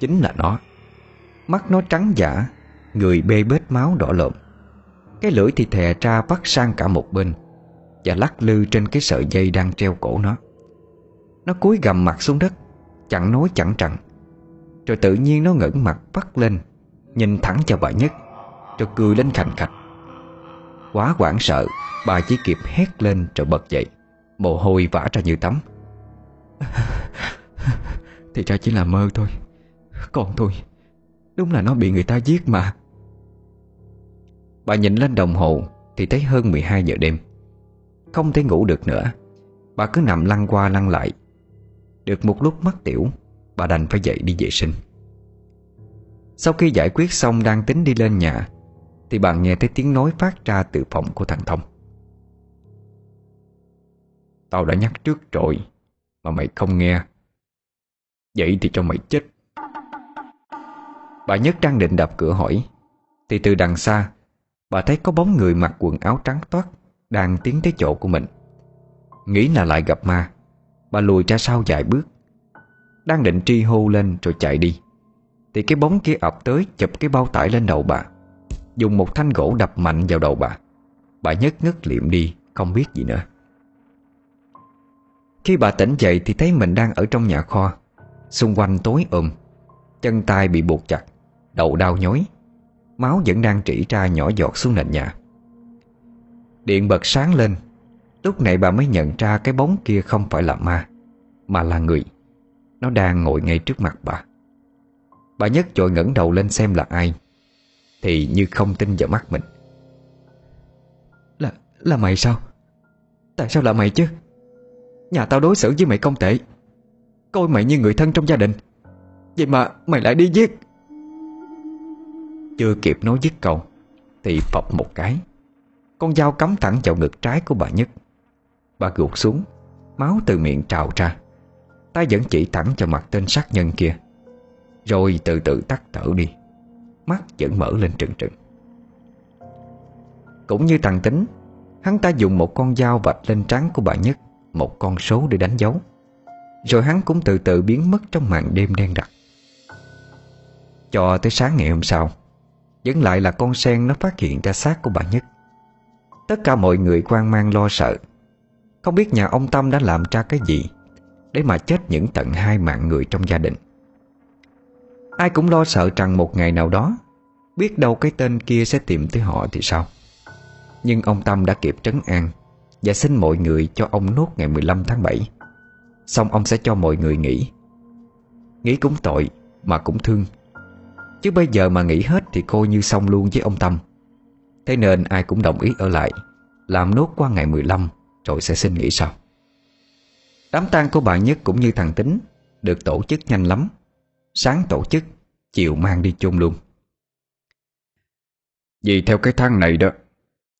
A: Chính là nó. Mắt nó trắng giả Người bê bết máu đỏ lộn, Cái lưỡi thì thè ra vắt sang cả một bên Và lắc lư trên cái sợi dây đang treo cổ nó. Nó cúi gầm mặt xuống đất Chẳng nói chẳng rằng. Rồi tự nhiên nó ngẩng mặt vắt lên Nhìn thẳng cho bà Nhất Rồi cười lên khành khạch. Quá hoảng sợ Bà chỉ kịp hét lên rồi bật dậy Mồ hôi vã ra như tắm. Thì ra chỉ là mơ thôi Còn tôi Đúng là nó bị người ta giết mà. Bà nhìn lên đồng hồ Thì thấy hơn 12 giờ đêm. Không thể ngủ được nữa. Bà cứ nằm lăn qua lăn lại. Được một lúc mất tiểu, Bà đành phải dậy đi vệ sinh. Sau khi giải quyết xong đang tính đi lên nhà, Thì bà nghe thấy tiếng nói phát ra từ phòng của thằng Thông. Tao đã nhắc trước rồi, Mà mày không nghe. Vậy thì cho mày chết. Bà Nhất đang định đập cửa hỏi, Thì từ đằng xa Bà thấy có bóng người mặc quần áo trắng toát, Đang tiến tới chỗ của mình. Nghĩ là lại gặp ma, Bà lùi ra sau vài bước. Đang định tri hô lên rồi chạy đi. Thì cái bóng kia ập tới Chụp cái bao tải lên đầu bà. Dùng một thanh gỗ đập mạnh vào đầu bà. Bà nhất ngất liệm đi, Không biết gì nữa. Khi bà tỉnh dậy thì thấy mình đang ở trong nhà kho. Xung quanh tối ôm Chân tay bị buộc chặt, Đầu đau nhói. Máu vẫn đang trĩ ra nhỏ giọt xuống nền nhà. Điện bật sáng lên. Lúc này bà mới nhận ra cái bóng kia không phải là ma, Mà là người. Nó đang ngồi ngay trước mặt bà. Bà nhất chội ngẩng đầu lên xem là ai, Thì như không tin vào mắt mình. Là là mày sao? Tại sao là mày chứ? Nhà tao đối xử với mày không tệ. Coi mày như người thân trong gia đình. Vậy mà mày lại đi giết. Chưa kịp nói dứt câu, Thì phập một cái. Con dao cắm thẳng vào ngực trái của bà Nhất. Bà gục xuống, Máu từ miệng trào ra. Tay vẫn chỉ thẳng cho mặt tên sát nhân kia. Rồi từ từ tắt thở đi. Mắt vẫn mở lên trừng trừng. Cũng như thằng tính, Hắn ta dùng một con dao vạch lên trán của bà Nhất, Một con số để đánh dấu. Rồi hắn cũng từ từ biến mất trong màn đêm đen đặc. Cho tới sáng ngày hôm sau vẫn lại là con sen nó phát hiện ra xác của bà Nhất. Tất cả mọi người quan mang lo sợ. Không biết nhà ông Tâm đã làm ra cái gì Để mà chết những tận hai mạng người trong gia đình. Ai cũng lo sợ rằng một ngày nào đó, Biết đâu cái tên kia sẽ tìm tới họ thì sao? Nhưng ông Tâm đã kịp trấn an Và xin mọi người cho ông nốt ngày 15 tháng 7 Xong ông sẽ cho mọi người nghỉ. Nghĩ cũng tội Mà cũng thương. Chứ bây giờ mà nghỉ hết thì coi như xong luôn với ông Tâm. Thế nên ai cũng đồng ý ở lại, Làm nốt qua ngày 15 Rồi sẽ xin nghỉ sau. Đám tang của bạn Nhất cũng như thằng Tính Được tổ chức nhanh lắm. Sáng tổ chức, Chiều mang đi chung luôn.
B: Vì theo cái tháng này đó,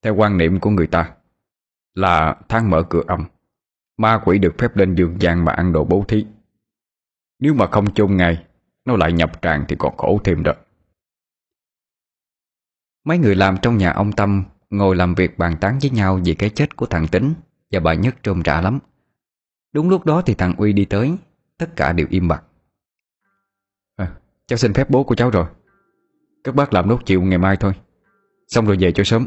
B: Theo quan niệm của người ta, Là tháng mở cửa âm. Ma quỷ được phép lên dương gian mà ăn đồ bố thí. Nếu mà không chung ngày, Nó lại nhập tràn thì còn khổ thêm đó.
A: Mấy người làm trong nhà ông Tâm Ngồi làm việc bàn tán với nhau Về cái chết của thằng Tính Và bà Nhất trôm trả lắm. Đúng lúc đó thì thằng Uy đi tới Tất cả đều im bặt.
B: À, Cháu xin phép bố của cháu rồi. Các bác làm nốt chiều ngày mai thôi. Xong rồi về cho sớm.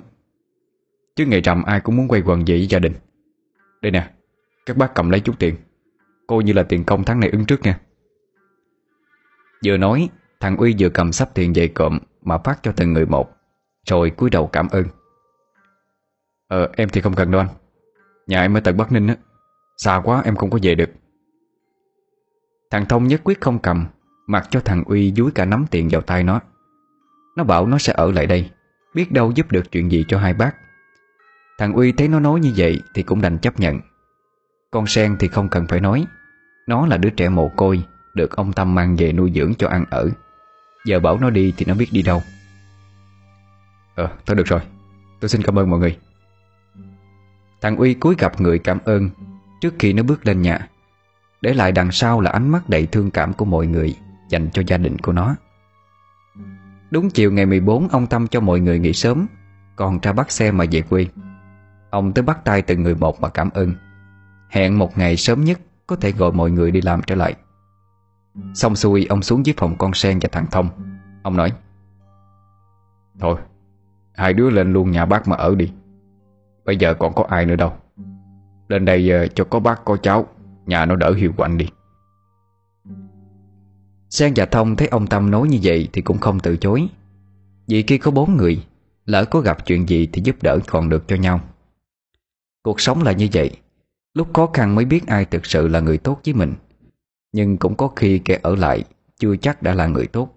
B: Chứ ngày rằm ai cũng muốn quay quần về với gia đình. Đây nè Các bác cầm lấy chút tiền. Coi như là tiền công tháng này ứng trước nha.
A: Vừa nói Thằng Uy vừa cầm sắp tiền về cộm Mà phát cho từng người một. Rồi cúi đầu cảm ơn.
B: Ờ em thì không cần đâu anh. Nhà em ở tận Bắc Ninh á. Xa quá, em không có về được.
A: Thằng Thông nhất quyết không cầm, Mặc cho thằng Uy dúi cả nắm tiền vào tay nó. Nó bảo nó sẽ ở lại đây, Biết đâu giúp được chuyện gì cho hai bác. Thằng Uy thấy nó nói như vậy Thì cũng đành chấp nhận. Con sen thì không cần phải nói. Nó là đứa trẻ mồ côi, Được ông Tâm mang về nuôi dưỡng cho ăn ở. Giờ bảo nó đi thì nó biết đi đâu.
B: Ờ thôi được rồi. Tôi xin cảm ơn mọi người.
A: Thằng Uy cúi gặp người cảm ơn Trước khi nó bước lên nhà, Để lại đằng sau là ánh mắt đầy thương cảm của mọi người Dành cho gia đình của nó. Đúng chiều ngày 14 Ông Tâm cho mọi người nghỉ sớm, Còn ra bắt xe mà về quê. Ông tới bắt tay từng người một mà cảm ơn. Hẹn một ngày sớm nhất Có thể gọi mọi người đi làm trở lại. Xong xuôi, ông xuống dưới phòng con sen và thằng Thông. Ông nói,
B: Thôi Hai đứa lên luôn nhà bác mà ở đi. Bây giờ còn có ai nữa đâu. Lên đây ờ, cho có bác, có cháu. Nhà nó đỡ hiệu quạnh đi.
A: Sen và Thông thấy ông Tâm nói như vậy Thì cũng không từ chối. Vì khi có bốn người, Lỡ có gặp chuyện gì thì giúp đỡ còn được cho nhau. Cuộc sống là như vậy. Lúc khó khăn mới biết ai thực sự là người tốt với mình. Nhưng cũng có khi kẻ ở lại Chưa chắc đã là người tốt.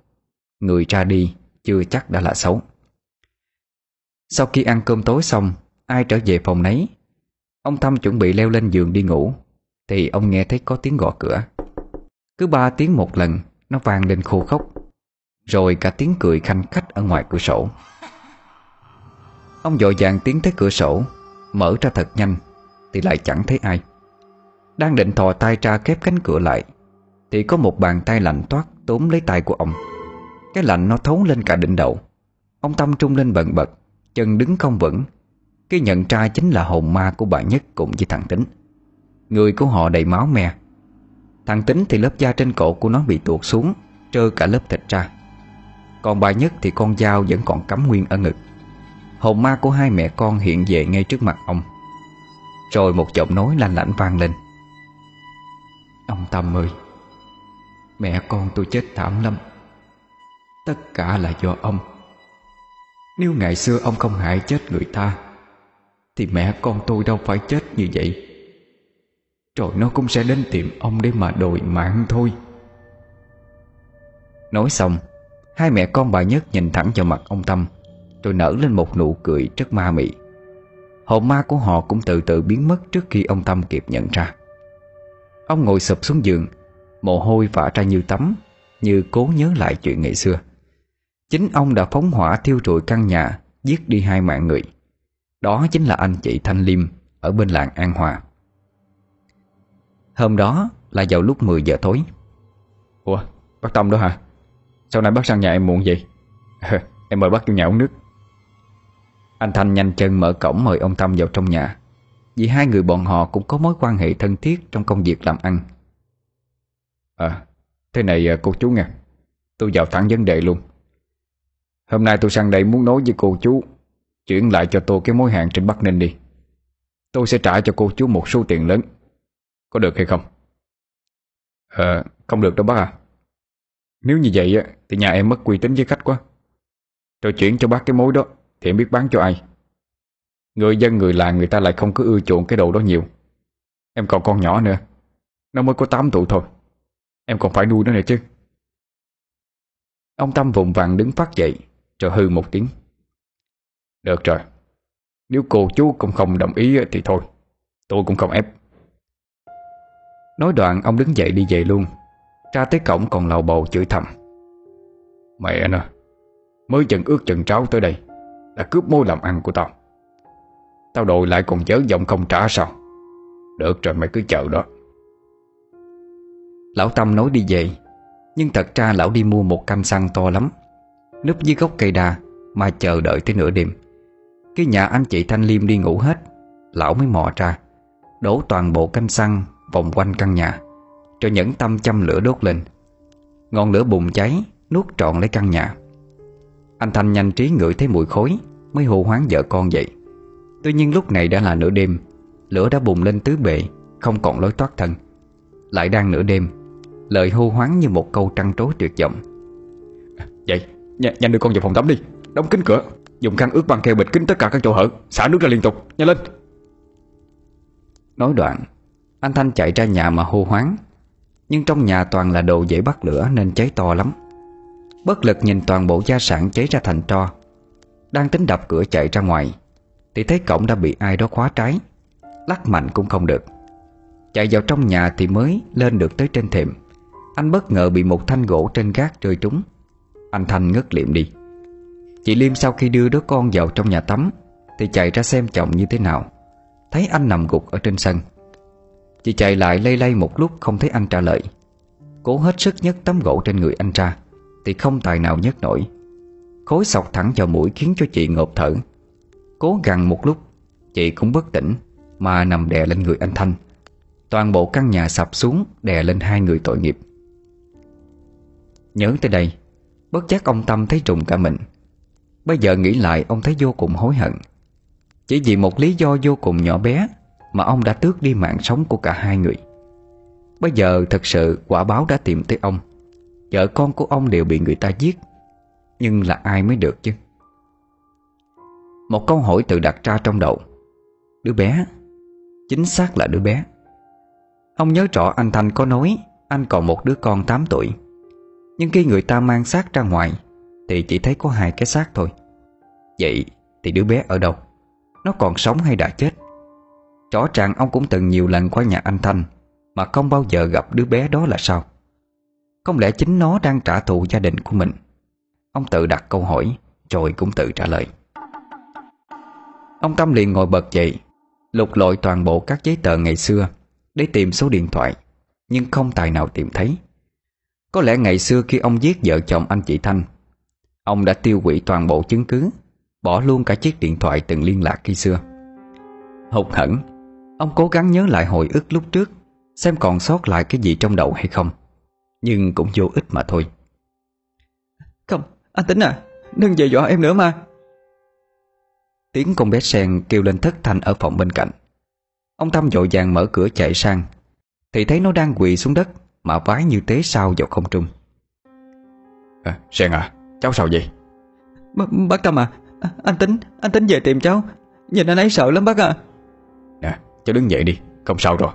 A: Người ra đi chưa chắc đã là xấu. Sau khi ăn cơm tối xong, Ai trở về phòng nấy? Ông Tâm chuẩn bị leo lên giường đi ngủ, Thì ông nghe thấy có tiếng gõ cửa. Cứ ba tiếng một lần, Nó vang lên khô khốc, Rồi cả tiếng cười khanh khách ở ngoài cửa sổ. Ông dội vàng tiến tới cửa sổ, Mở ra thật nhanh, Thì lại chẳng thấy ai. Đang định thò tay ra khép cánh cửa lại, Thì có một bàn tay lạnh toát Túm lấy tay của ông. Cái lạnh nó thấu lên cả đỉnh đầu. Ông Tâm trung lên bần bật Chân đứng không vững. Cái nhận ra chính là hồn ma của bà Nhất Cùng với thằng Tính. Người của họ đầy máu me. Thằng Tính thì lớp da trên cổ của nó bị tuột xuống, Trơ cả lớp thịt ra. Còn bà Nhất thì con dao vẫn còn cắm nguyên ở ngực. Hồn ma của hai mẹ con hiện về ngay trước mặt ông. Rồi một giọng nói lanh lảnh vang lên. Ông Tâm ơi, Mẹ con tôi chết thảm lắm. Tất cả là do ông. Nếu ngày xưa ông không hại chết người ta, Thì mẹ con tôi đâu phải chết như vậy. Rồi nó cũng sẽ đến tìm ông để mà đòi mạng thôi. Nói xong, Hai mẹ con bà Nhất nhìn thẳng vào mặt ông Tâm, Rồi nở lên một nụ cười rất ma mị. Hồn ma của họ cũng từ từ biến mất Trước khi ông Tâm kịp nhận ra. Ông ngồi sụp xuống giường, Mồ hôi vã ra như tắm, Như cố nhớ lại chuyện ngày xưa. Chính ông đã phóng hỏa thiêu rụi căn nhà Giết đi hai mạng người. Đó chính là anh chị Thanh Liêm Ở bên làng An Hòa. Hôm đó là vào lúc 10 giờ tối.
B: Ủa bác Tâm đó hả? Sau này bác sang nhà em muộn vậy? Em mời bác vô nhà uống nước.
A: Anh Thanh nhanh chân mở cổng mời ông Tâm vào trong nhà. Vì hai người bọn họ cũng có mối quan hệ thân thiết Trong công việc làm ăn.
B: À Thế này à, cô chú nha Tôi vào thẳng vấn đề luôn Hôm nay tôi sang đây muốn nói với cô chú Chuyển lại cho tôi cái mối hàng trên Bắc Ninh đi. Tôi sẽ trả cho cô chú một số tiền lớn. Có được hay không? Ờ, không được đâu bác à Nếu như vậy thì nhà em mất uy tín với khách quá. Rồi chuyển cho bác cái mối đó Thì em biết bán cho ai. Người dân người làng người ta lại không có ưa chuộng cái đồ đó nhiều. Em còn con nhỏ nữa Nó mới có 8 tuổi thôi. Em còn phải nuôi nó nữa chứ.
A: Ông Tâm vùng vàng đứng phát dậy rồi hư một tiếng.
B: Được rồi. Nếu cô chú cũng không đồng ý thì thôi. Tôi cũng không ép.
A: Nói đoạn, ông đứng dậy đi về luôn. Ra tới cổng còn lầu bầu chửi thầm.
B: Mẹ nè Mới chừng ướt chừng tráo tới đây Là cướp mối làm ăn của tao. Tao đội lại còn chớ giọng không trả sao? Được rồi, mày cứ chờ đó.
A: Lão Tâm nói đi về, Nhưng thật ra lão đi mua một canh xăng to lắm. Núp dưới gốc cây đa, Mà chờ đợi tới nửa đêm. Cái nhà anh chị Thanh Liêm đi ngủ hết, Lão mới mò ra, Đổ toàn bộ canh xăng vòng quanh căn nhà, cho nhẫn tâm châm lửa đốt lên. Ngọn lửa bùng cháy, Nuốt trọn lấy căn nhà. Anh Thanh nhanh trí ngửi thấy mùi khối Mới hô hoáng vợ con dậy. Tuy nhiên lúc này đã là nửa đêm, Lửa đã bùng lên tứ bề, Không còn lối thoát thân. Lại đang nửa đêm, Lời hô hoáng như một câu trăng trối tuyệt vọng.
B: Vậy nhanh, nhanh đưa con vào phòng tắm đi. Đóng kín cửa. Dùng khăn ướt băng keo bịt kín tất cả các chỗ hở. Xả nước ra liên tục. Nhanh lên.
A: Nói đoạn Anh Thanh chạy ra nhà mà hô hoáng. Nhưng trong nhà toàn là đồ dễ bắt lửa Nên cháy to lắm. Bất lực nhìn toàn bộ gia sản cháy ra thành tro. Đang tính đập cửa chạy ra ngoài Thì thấy cổng đã bị ai đó khóa trái. Lắc mạnh cũng không được. Chạy vào trong nhà thì mới lên được tới trên thềm. Anh bất ngờ bị một thanh gỗ trên gác rơi trúng. Anh Thanh ngất liệm đi. Chị Liêm sau khi đưa đứa con vào trong nhà tắm, Thì chạy ra xem chồng như thế nào. Thấy anh nằm gục ở trên sân. Chị chạy lại lây lay một lúc không thấy anh trả lời. Cố hết sức nhấc tấm gỗ trên người anh ra, Thì không tài nào nhấc nổi. Khối sọc thẳng vào mũi khiến cho chị ngộp thở. Cố gằn một lúc, Chị cũng bất tỉnh, Mà nằm đè lên người anh Thanh. Toàn bộ căn nhà sập xuống, Đè lên hai người tội nghiệp. Nhớ tới đây Bất giác ông Tâm thấy trùng cả mình. Bây giờ nghĩ lại, ông thấy vô cùng hối hận. Chỉ vì một lý do vô cùng nhỏ bé Mà ông đã tước đi mạng sống của cả hai người. Bây giờ thật sự quả báo đã tìm tới ông. Vợ con của ông đều bị người ta giết, Nhưng là ai mới được chứ? Một câu hỏi tự đặt ra trong đầu. Đứa bé, Chính xác là đứa bé. Ông nhớ rõ anh Thanh có nói, Anh còn một đứa con 8 tuổi. Nhưng khi người ta mang xác ra ngoài, Thì chỉ thấy có hai cái xác thôi. Vậy thì đứa bé ở đâu? Nó còn sống hay đã chết? Rõ ràng ông cũng từng nhiều lần qua nhà anh Thanh, Mà không bao giờ gặp đứa bé đó là sao? Không lẽ chính nó đang trả thù gia đình của mình? Ông tự đặt câu hỏi, Rồi cũng tự trả lời. Ông Tâm liền ngồi bật dậy, Lục lội toàn bộ các giấy tờ ngày xưa, Để tìm số điện thoại, Nhưng không tài nào tìm thấy. Có lẽ ngày xưa khi ông giết vợ chồng anh chị Thanh Ông đã tiêu hủy toàn bộ chứng cứ Bỏ luôn cả chiếc điện thoại từng liên lạc khi xưa. Hụt hẫng Ông cố gắng nhớ lại hồi ức lúc trước Xem còn sót lại cái gì trong đầu hay không. Nhưng cũng vô ích mà thôi.
C: Không, anh tính à Đừng dè dọa em nữa mà.
A: Tiếng con bé sen kêu lên thất thanh ở phòng bên cạnh. Ông Tâm dội vàng mở cửa chạy sang Thì thấy nó đang quỳ xuống đất Mà vái như tế sao vào không trung?
B: À, Sen à, cháu sao vậy
C: B Bác Tâm à Anh tính, anh tính về tìm cháu. Nhìn anh ấy sợ lắm bác à
B: Nè, cháu đứng dậy đi, không sao rồi.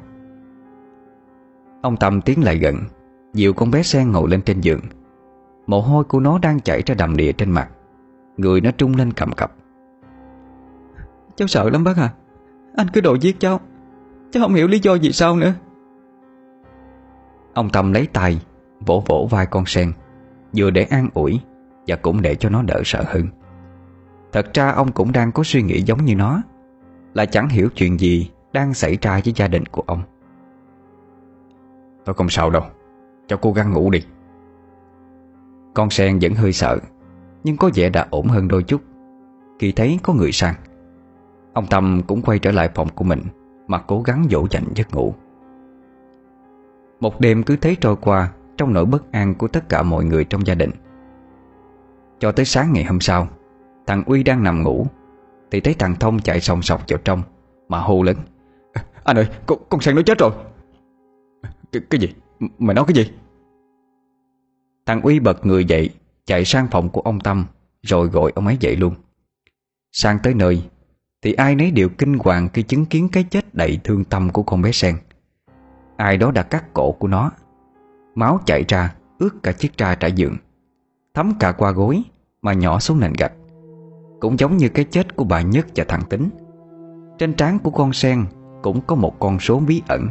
A: Ông Tâm tiến lại gần Dịu con bé sen ngồi lên trên giường. Mồ hôi của nó đang chảy ra đầm đìa trên mặt. Người nó trung lên cầm cập.
C: Cháu sợ lắm bác à Anh cứ đồ giết cháu. Cháu không hiểu lý do gì sao nữa
A: Ông Tâm lấy tay, Vỗ vỗ vai con sen, Vừa để an ủi Và cũng để cho nó đỡ sợ hơn. Thật ra ông cũng đang có suy nghĩ giống như nó, Là chẳng hiểu chuyện gì Đang xảy ra với gia đình của ông.
B: Tôi không sao đâu, cho cô gắng ngủ đi.
A: Con sen vẫn hơi sợ, Nhưng có vẻ đã ổn hơn đôi chút. Khi thấy có người sang, Ông Tâm cũng quay trở lại phòng của mình Mà cố gắng dỗ dành giấc ngủ. Một đêm cứ thế trôi qua Trong nỗi bất an của tất cả mọi người trong gia đình Cho tới sáng ngày hôm sau Thằng Uy đang nằm ngủ Thì thấy thằng Thông chạy sòng sọc vào trong Mà hô lớn à,
B: Anh ơi, con, con Sang nó chết rồi cái, cái gì? Mày nói cái gì?
A: Thằng Uy bật người dậy Chạy sang phòng của ông Tâm Rồi gọi ông ấy dậy luôn Sang tới nơi Thì ai nấy đều kinh hoàng khi chứng kiến cái chết đầy thương tâm của con bé sen Ai đó đã cắt cổ của nó. Máu chảy ra, ướt cả chiếc tra trải giường. Thấm cả qua gối, Mà nhỏ xuống nền gạch. Cũng giống như cái chết của bà Nhất và thằng Tính. Trên trán của con sen Cũng có một con số bí ẩn.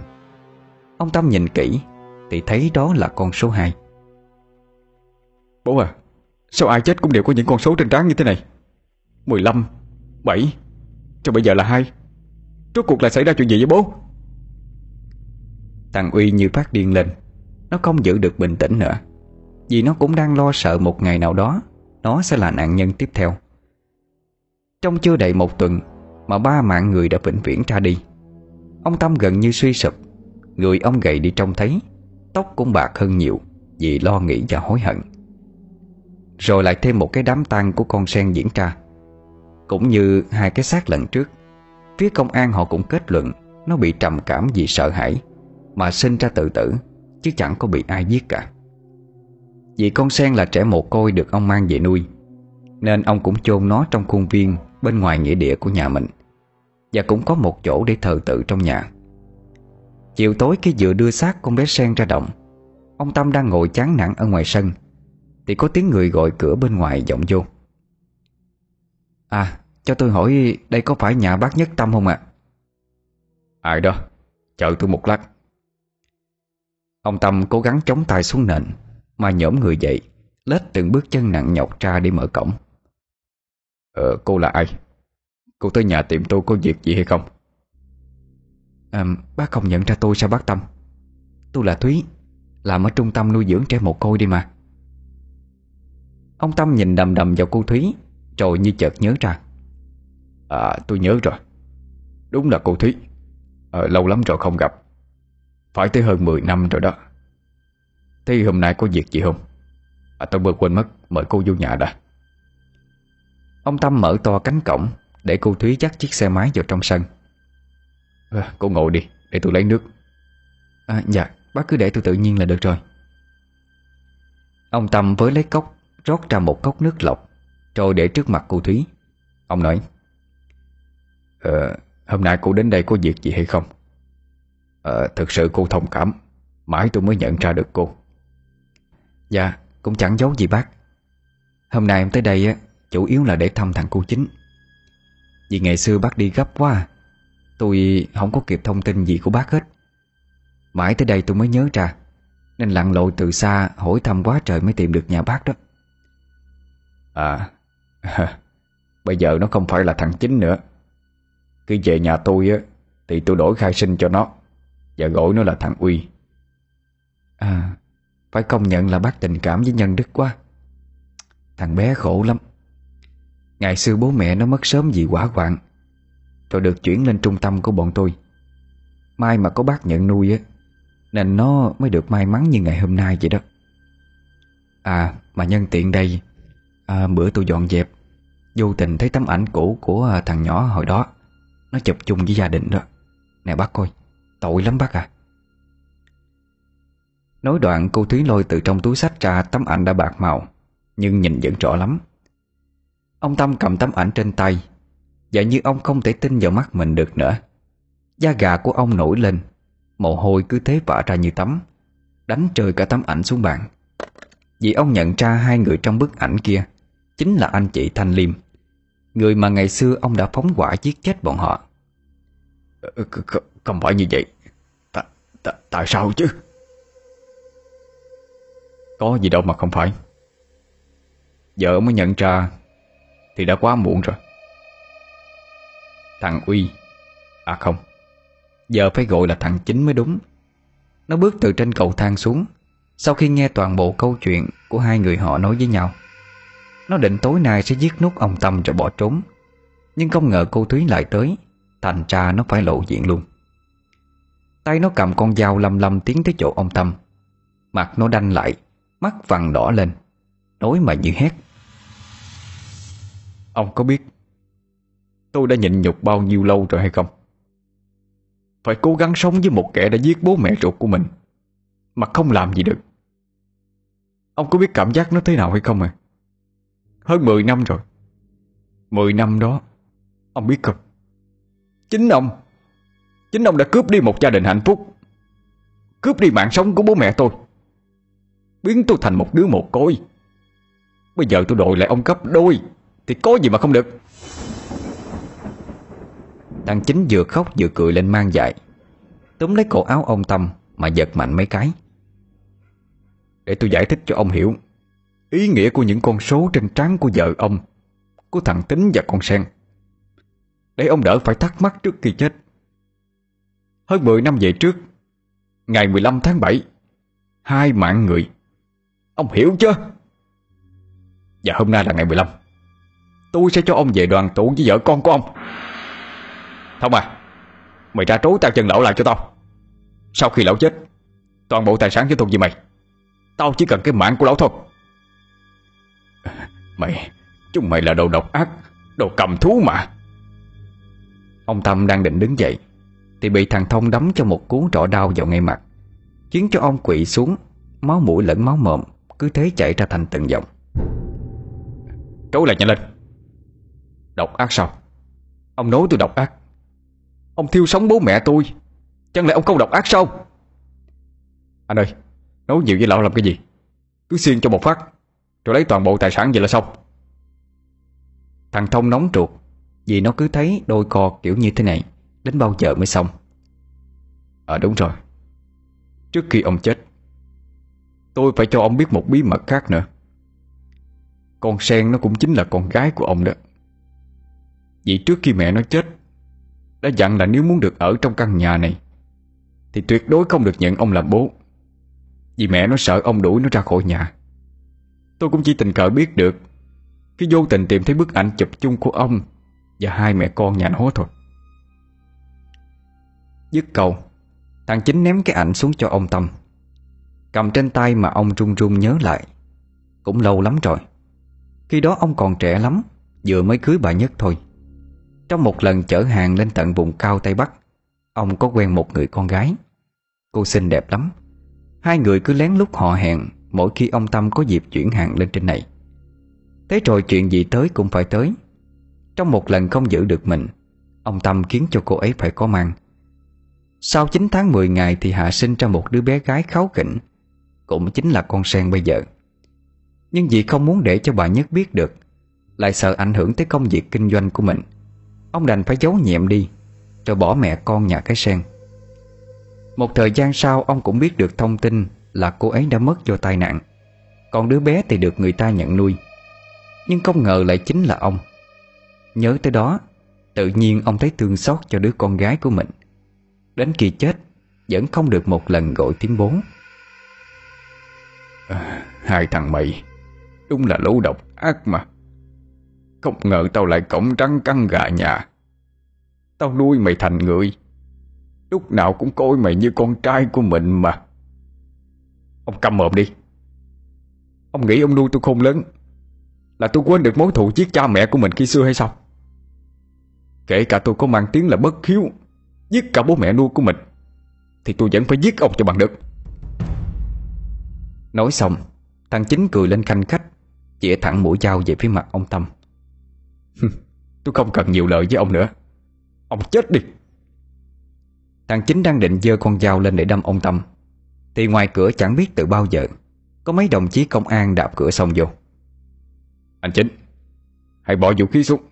A: Ông Tâm nhìn kỹ, Thì thấy đó là con số 2
B: Bố à Sao ai chết cũng đều có những con số trên trán như thế này? 15 7 Cho bây giờ là hai. Rốt cuộc là xảy ra chuyện gì với bố?
A: Thằng Uy như phát điên lên. Nó không giữ được bình tĩnh nữa. Vì nó cũng đang lo sợ một ngày nào đó, Nó sẽ là nạn nhân tiếp theo. Trong chưa đầy một tuần Mà ba mạng người đã vĩnh viễn ra đi, Ông Tâm gần như suy sụp. Người ông gầy đi trông thấy, Tóc cũng bạc hơn nhiều Vì lo nghĩ và hối hận. Rồi lại thêm một cái đám tang của con sen diễn ra. Cũng như hai cái xác lần trước, Phía công an họ cũng kết luận Nó bị trầm cảm vì sợ hãi. Mà sinh ra tự tử, Chứ chẳng có bị ai giết cả. Vì con sen là trẻ mồ côi được ông mang về nuôi, Nên ông cũng chôn nó trong khuôn viên Bên ngoài nghĩa địa của nhà mình, Và cũng có một chỗ để thờ tự trong nhà. Chiều tối khi vừa đưa xác con bé sen ra động, Ông Tâm đang ngồi chán nản ở ngoài sân, Thì có tiếng người gọi cửa bên ngoài vọng vô. À cho tôi hỏi đây có phải nhà bác Nhất Tâm không ạ?
B: Ai đó? Chờ tôi một lát.
A: Ông Tâm cố gắng chống tay xuống nền Mà nhổm người dậy Lết từng bước chân nặng nhọc ra để mở cổng.
B: Ờ cô là ai? Cô tới nhà tìm tôi có việc gì hay không?
A: À, Bác không nhận ra tôi sao bác Tâm? Tôi là Thúy Làm ở trung tâm nuôi dưỡng trẻ mồ côi đi mà. Ông Tâm nhìn đầm đầm vào cô Thúy Rồi như chợt nhớ ra.
B: À tôi nhớ rồi. Đúng là cô Thúy. À, Lâu lắm rồi không gặp. Phải tới hơn 10 năm rồi đó. Thế hôm nay có việc gì không? À, Tôi vừa quên mất Mời cô vô nhà đã.
A: Ông Tâm mở to cánh cổng Để cô Thúy dắt chiếc xe máy vào trong sân.
B: À, Cô ngồi đi Để tôi lấy nước.
A: À, Dạ bác cứ để tôi tự nhiên là được rồi. Ông Tâm với lấy cốc Rót ra một cốc nước lọc Rồi để trước mặt cô Thúy. Ông nói
B: à, hôm nay cô đến đây có việc gì hay không? À, thực sự cô thông cảm. Mãi tôi mới nhận ra được cô.
A: Dạ, cũng chẳng giấu gì bác. Hôm nay em tới đây á Chủ yếu là để thăm thằng cô chính. Vì ngày xưa bác đi gấp quá à. Tôi không có kịp thông tin gì của bác hết. Mãi tới đây tôi mới nhớ ra Nên lặn lội từ xa hỏi thăm quá trời mới tìm được nhà bác đó.
B: À Bây giờ nó không phải là thằng chính nữa. Cứ về nhà tôi á Thì tôi đổi khai sinh cho nó. Và gọi nó là thằng Uy.
A: À Phải công nhận là bác tình cảm với nhân đức quá. Thằng bé khổ lắm. Ngày xưa bố mẹ nó mất sớm vì quả hoạn. Rồi được chuyển lên trung tâm của bọn tôi. Mai mà có bác nhận nuôi á Nên nó mới được may mắn như ngày hôm nay vậy đó. À mà nhân tiện đây à, Bữa tôi dọn dẹp Vô tình thấy tấm ảnh cũ của à, thằng nhỏ hồi đó. Nó chụp chung với gia đình đó. Nè bác coi. Tội lắm bác à. Nói đoạn, cô Thúy lôi từ trong túi sách ra tấm ảnh đã bạc màu, Nhưng nhìn vẫn rõ lắm. Ông Tâm cầm tấm ảnh trên tay, Và như ông không thể tin vào mắt mình được nữa. Da gà của ông nổi lên, Mồ hôi cứ thế vã ra như tắm, Đánh trời cả tấm ảnh xuống bàn. Vì ông nhận ra hai người trong bức ảnh kia, Chính là anh chị Thanh Liêm, Người mà ngày xưa ông đã phóng hỏa giết chết bọn họ.
B: Ờ, không phải như vậy. Tại, tại, tại sao chứ? Có gì đâu mà không phải. Vợ mới nhận ra Thì đã quá muộn rồi.
A: Thằng Uy À không Giờ phải gọi là thằng Chính mới đúng. Nó bước từ trên cầu thang xuống Sau khi nghe toàn bộ câu chuyện Của hai người họ nói với nhau. Nó định tối nay sẽ giết nút ông Tâm rồi bỏ trốn Nhưng không ngờ cô Thúy lại tới Thành ra nó phải lộ diện luôn. Tay nó cầm con dao lầm lầm tiến tới chỗ ông Tâm. Mặt nó đanh lại, Mắt vằn đỏ lên. Nói mà như hét.
B: Ông có biết Tôi đã nhịn nhục bao nhiêu lâu rồi hay không? Phải cố gắng sống với một kẻ đã giết bố mẹ ruột của mình, Mà không làm gì được. Ông có biết cảm giác nó thế nào hay không à Hơn 10 năm rồi. 10 năm đó, Ông biết không? Chính ông Chính ông đã cướp đi một gia đình hạnh phúc. Cướp đi mạng sống của bố mẹ tôi. Biến tôi thành một đứa mồ côi. Bây giờ tôi đội lại ông cấp đôi. Thì có gì mà không được?
A: Thằng chính vừa khóc vừa cười lên mang dại Túm lấy cổ áo ông Tâm Mà giật mạnh mấy cái.
B: Để tôi giải thích cho ông hiểu. Ý nghĩa của những con số trên trán của vợ ông, Của thằng Tính và con Sen. Để ông đỡ phải thắc mắc trước khi chết. Hơn 10 năm về trước, Ngày 15 tháng 7 Hai mạng người. Ông hiểu chưa? Và hôm nay là ngày 15 Tôi sẽ cho ông về đoàn tụ với vợ con của ông. Thông à Mày ra trối tao chân lão lại cho tao. Sau khi lão chết, Toàn bộ tài sản cho thuộc về mày. Tao chỉ cần cái mạng của lão thôi. Mày, Chúng mày là đồ độc ác, Đồ cầm thú mà.
A: Ông Tâm đang định đứng dậy. Thì bị thằng Thông đấm cho một cú trỏ đau vào ngay mặt, Khiến cho ông quỵ xuống, Máu mũi lẫn máu mồm, Cứ thế chảy ra thành từng dòng.
B: Trối lại nhanh lên Độc ác sao? Ông nói tôi độc ác. Ông thiêu sống bố mẹ tôi. Chẳng lẽ ông không độc ác sao? Anh ơi, Nói nhiều với lão làm cái gì? Cứ xiên cho một phát, Rồi lấy toàn bộ tài sản về là xong.
A: Thằng Thông nóng ruột Vì nó cứ thấy đôi co kiểu như thế này. Đến bao giờ mới xong?
B: À đúng rồi. Trước khi ông chết, Tôi phải cho ông biết một bí mật khác nữa. Con sen nó cũng chính là con gái của ông đó. Vì trước khi mẹ nó chết, Đã dặn là nếu muốn được ở trong căn nhà này, Thì tuyệt đối không được nhận ông làm bố. Vì mẹ nó sợ ông đuổi nó ra khỏi nhà. Tôi cũng chỉ tình cờ biết được Khi vô tình tìm thấy bức ảnh chụp chung của ông Và hai mẹ con nhà nó thôi.
A: Dứt câu, Thằng chính ném cái ảnh xuống cho ông Tâm. Cầm trên tay mà ông run run nhớ lại, Cũng lâu lắm rồi. Khi đó ông còn trẻ lắm, Vừa mới cưới bà Nhất thôi. Trong một lần chở hàng lên tận vùng cao Tây Bắc, Ông có quen một người con gái. Cô xinh đẹp lắm. Hai người cứ lén lút họ hẹn Mỗi khi ông Tâm có dịp chuyển hàng lên trên này. Thế rồi chuyện gì tới cũng phải tới. Trong một lần không giữ được mình, Ông Tâm khiến cho cô ấy phải có mang. Sau 9 tháng 10 ngày thì hạ sinh ra một đứa bé gái kháu khỉnh Cũng chính là con sen bây giờ. Nhưng vì không muốn để cho bà Nhất biết được, Lại sợ ảnh hưởng tới công việc kinh doanh của mình. Ông đành phải giấu nhiệm đi, Rồi bỏ mẹ con nhà cái sen. Một thời gian sau, ông cũng biết được thông tin Là cô ấy đã mất do tai nạn. Còn đứa bé thì được người ta nhận nuôi. Nhưng không ngờ lại chính là ông. Nhớ tới đó, Tự nhiên ông thấy thương xót cho đứa con gái của mình. Đến khi chết Vẫn không được một lần gọi tiếng bố.
B: À, Hai thằng mày Đúng là lũ độc ác mà. Không ngờ tao lại cổng trắng căng gà nhà. Tao nuôi mày thành người Lúc nào cũng coi mày như con trai của mình mà. Ông câm mồm đi. Ông nghĩ ông nuôi tôi khôn lớn Là tôi quên được mối thù giết cha mẹ của mình khi xưa hay sao? Kể cả tôi có mang tiếng là bất hiếu Giết cả bố mẹ nuôi của mình, Thì tôi vẫn phải giết ông cho bằng được.
A: Nói xong, Thằng Chính cười lên khanh khách Chỉa thẳng mũi dao về phía mặt ông Tâm.
B: Tôi không cần nhiều lời với ông nữa. Ông chết đi.
A: Thằng Chính đang định dơ con dao lên để đâm ông Tâm, Thì ngoài cửa chẳng biết từ bao giờ, Có mấy đồng chí công an đạp cửa xông vô.
B: Anh Chính, Hãy bỏ vũ khí xuống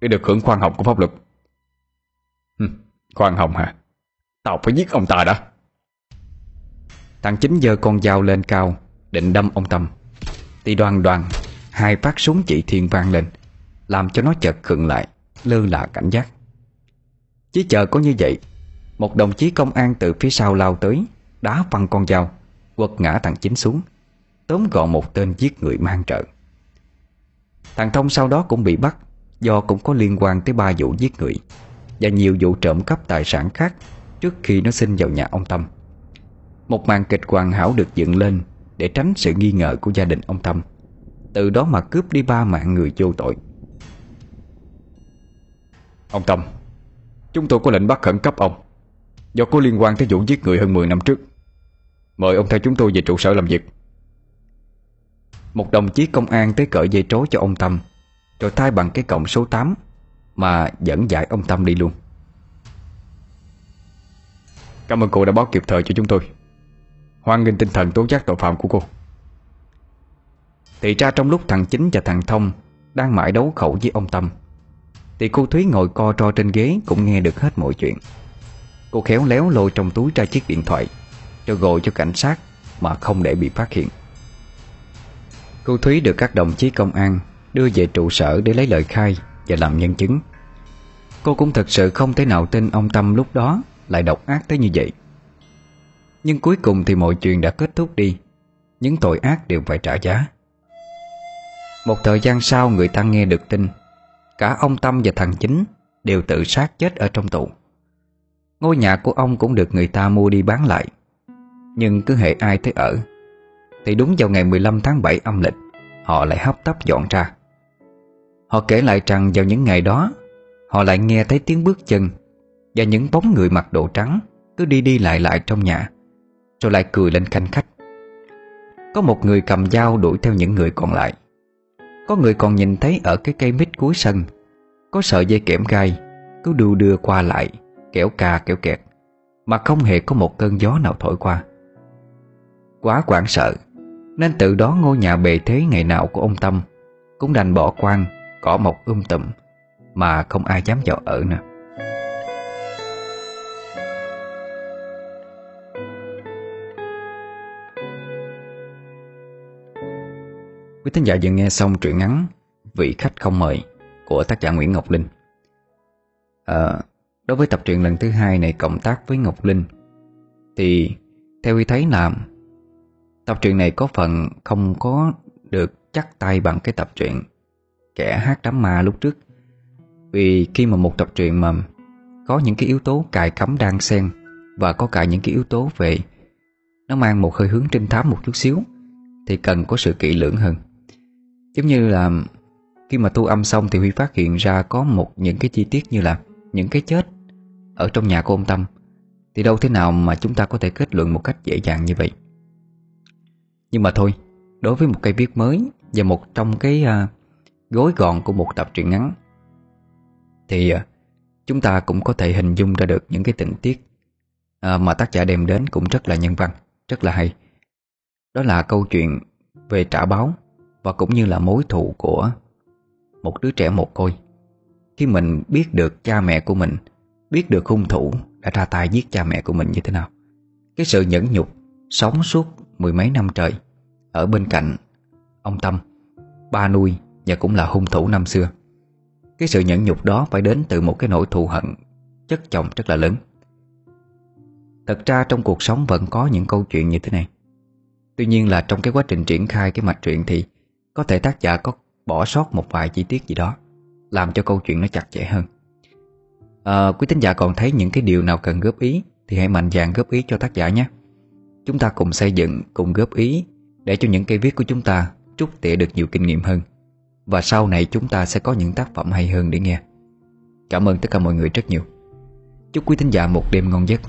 B: Để được hưởng khoan hồng của pháp luật. Khoan hồng hả? Tao phải giết ông ta đã.
A: Thằng Chính giơ con dao lên cao, Định đâm ông Tâm. Thì đoàn đoàn Hai phát súng chỉ thiên vang lên, Làm cho nó chợt khựng lại, Lơ là cảnh giác. Chỉ chờ có như vậy, Một đồng chí công an từ phía sau lao tới, Đá văng con dao, Quật ngã thằng Chính xuống, Tóm gọn một tên giết người mang trợ. Thằng Thông sau đó cũng bị bắt, Do cũng có liên quan tới ba vụ giết người. Và nhiều vụ trộm cắp tài sản khác Trước khi nó xin vào nhà ông Tâm. Một màn kịch hoàn hảo được dựng lên Để tránh sự nghi ngờ của gia đình ông Tâm. Từ đó mà cướp đi ba mạng người vô tội.
B: Ông Tâm, Chúng tôi có lệnh bắt khẩn cấp ông. Do có liên quan tới vụ giết người hơn 10 năm trước, Mời ông theo chúng tôi về trụ sở làm việc.
A: Một đồng chí công an tới cởi dây trối cho ông Tâm, Rồi thay bằng cái cổng số 8 mà dẫn giải ông Tâm đi luôn.
B: Cảm ơn cô đã báo kịp thời cho chúng tôi. Hoan nghênh tinh thần tố giác tội phạm của cô.
A: Thì ra trong lúc thằng Chính và thằng Thông Đang mãi đấu khẩu với ông Tâm, Thì cô Thúy ngồi co tro trên ghế Cũng nghe được hết mọi chuyện. Cô khéo léo lôi trong túi ra chiếc điện thoại, cho gọi cho cảnh sát Mà không để bị phát hiện. Cô Thúy được các đồng chí công an Đưa về trụ sở để lấy lời khai. Và làm nhân chứng. Cô cũng thật sự không thể nào tin ông Tâm lúc đó Lại độc ác tới như vậy. Nhưng cuối cùng thì mọi chuyện đã kết thúc đi. Những tội ác đều phải trả giá. Một thời gian sau, người ta nghe được tin, Cả ông Tâm và thằng Chính Đều tự sát chết ở trong tù. Ngôi nhà của ông cũng được người ta mua đi bán lại. Nhưng cứ hệ ai tới ở, Thì đúng vào ngày 15 tháng 7 âm lịch, Họ lại hấp tấp dọn ra. Họ kể lại rằng vào những ngày đó, Họ lại nghe thấy tiếng bước chân Và những bóng người mặc đồ trắng Cứ đi đi lại lại trong nhà, Rồi lại cười lên khanh khách. Có một người cầm dao đuổi theo những người còn lại. Có người còn nhìn thấy ở cái cây mít cuối sân, Có sợi dây kẽm gai Cứ đu đưa qua lại Kéo cà kéo kẹt, Mà không hề có một cơn gió nào thổi qua. Quá quảng sợ, Nên từ đó ngôi nhà bề thế ngày nào của ông Tâm Cũng đành bỏ quan Cỏ mọc um tùm Mà không ai dám vào ở nữa. Quý thính giả vừa nghe xong truyện ngắn Vị khách không mời của tác giả Nguyễn Ngọc Linh. À, Đối với tập truyện lần thứ hai này cộng tác với Ngọc Linh Thì theo ý thấy là Tập truyện này có phần không có được chắc tay bằng cái tập truyện Kẻ hát đám ma lúc trước. Vì khi mà một tập truyện mà Có những cái yếu tố cài cắm đang xen Và có cả những cái yếu tố về Nó mang một hơi hướng trinh thám một chút xíu Thì cần có sự kỹ lưỡng hơn. Giống như là Khi mà thu âm xong thì Huy phát hiện ra Có một những cái chi tiết như là Những cái chết ở trong nhà của ông Tâm. Thì đâu thế nào mà chúng ta có thể kết luận một cách dễ dàng như vậy. Nhưng mà thôi Đối với một cây viết mới Và một trong cái uh, gối gọn của một tập truyện ngắn. Thì à, chúng ta cũng có thể hình dung ra được những cái tình tiết à, Mà tác giả đem đến cũng rất là nhân văn, Rất là hay. Đó là câu chuyện về trả báo Và cũng như là mối thù của một đứa trẻ một côi. Khi mình biết được cha mẹ của mình, Biết được hung thủ đã ra tay giết cha mẹ của mình như thế nào, Cái sự nhẫn nhục Sống suốt mười mấy năm trời Ở bên cạnh Ông Tâm, Ba nuôi và cũng là hung thủ năm xưa. Cái sự nhẫn nhục đó phải đến từ một cái nỗi thù hận Chất chồng rất là lớn. Thật ra trong cuộc sống vẫn có những câu chuyện như thế này. Tuy nhiên là trong cái quá trình triển khai cái mạch truyện thì Có thể tác giả có bỏ sót một vài chi tiết gì đó Làm cho câu chuyện nó chặt chẽ hơn. À, Quý tín giả còn thấy những cái điều nào cần góp ý Thì hãy mạnh dạn góp ý cho tác giả nhé. Chúng ta cùng xây dựng, cùng góp ý Để cho những cây viết của chúng ta Trút tỉa được nhiều kinh nghiệm hơn. Và sau này chúng ta sẽ có những tác phẩm hay hơn để nghe. Cảm ơn tất cả mọi người rất nhiều. Chúc quý tín giả một đêm ngon giấc.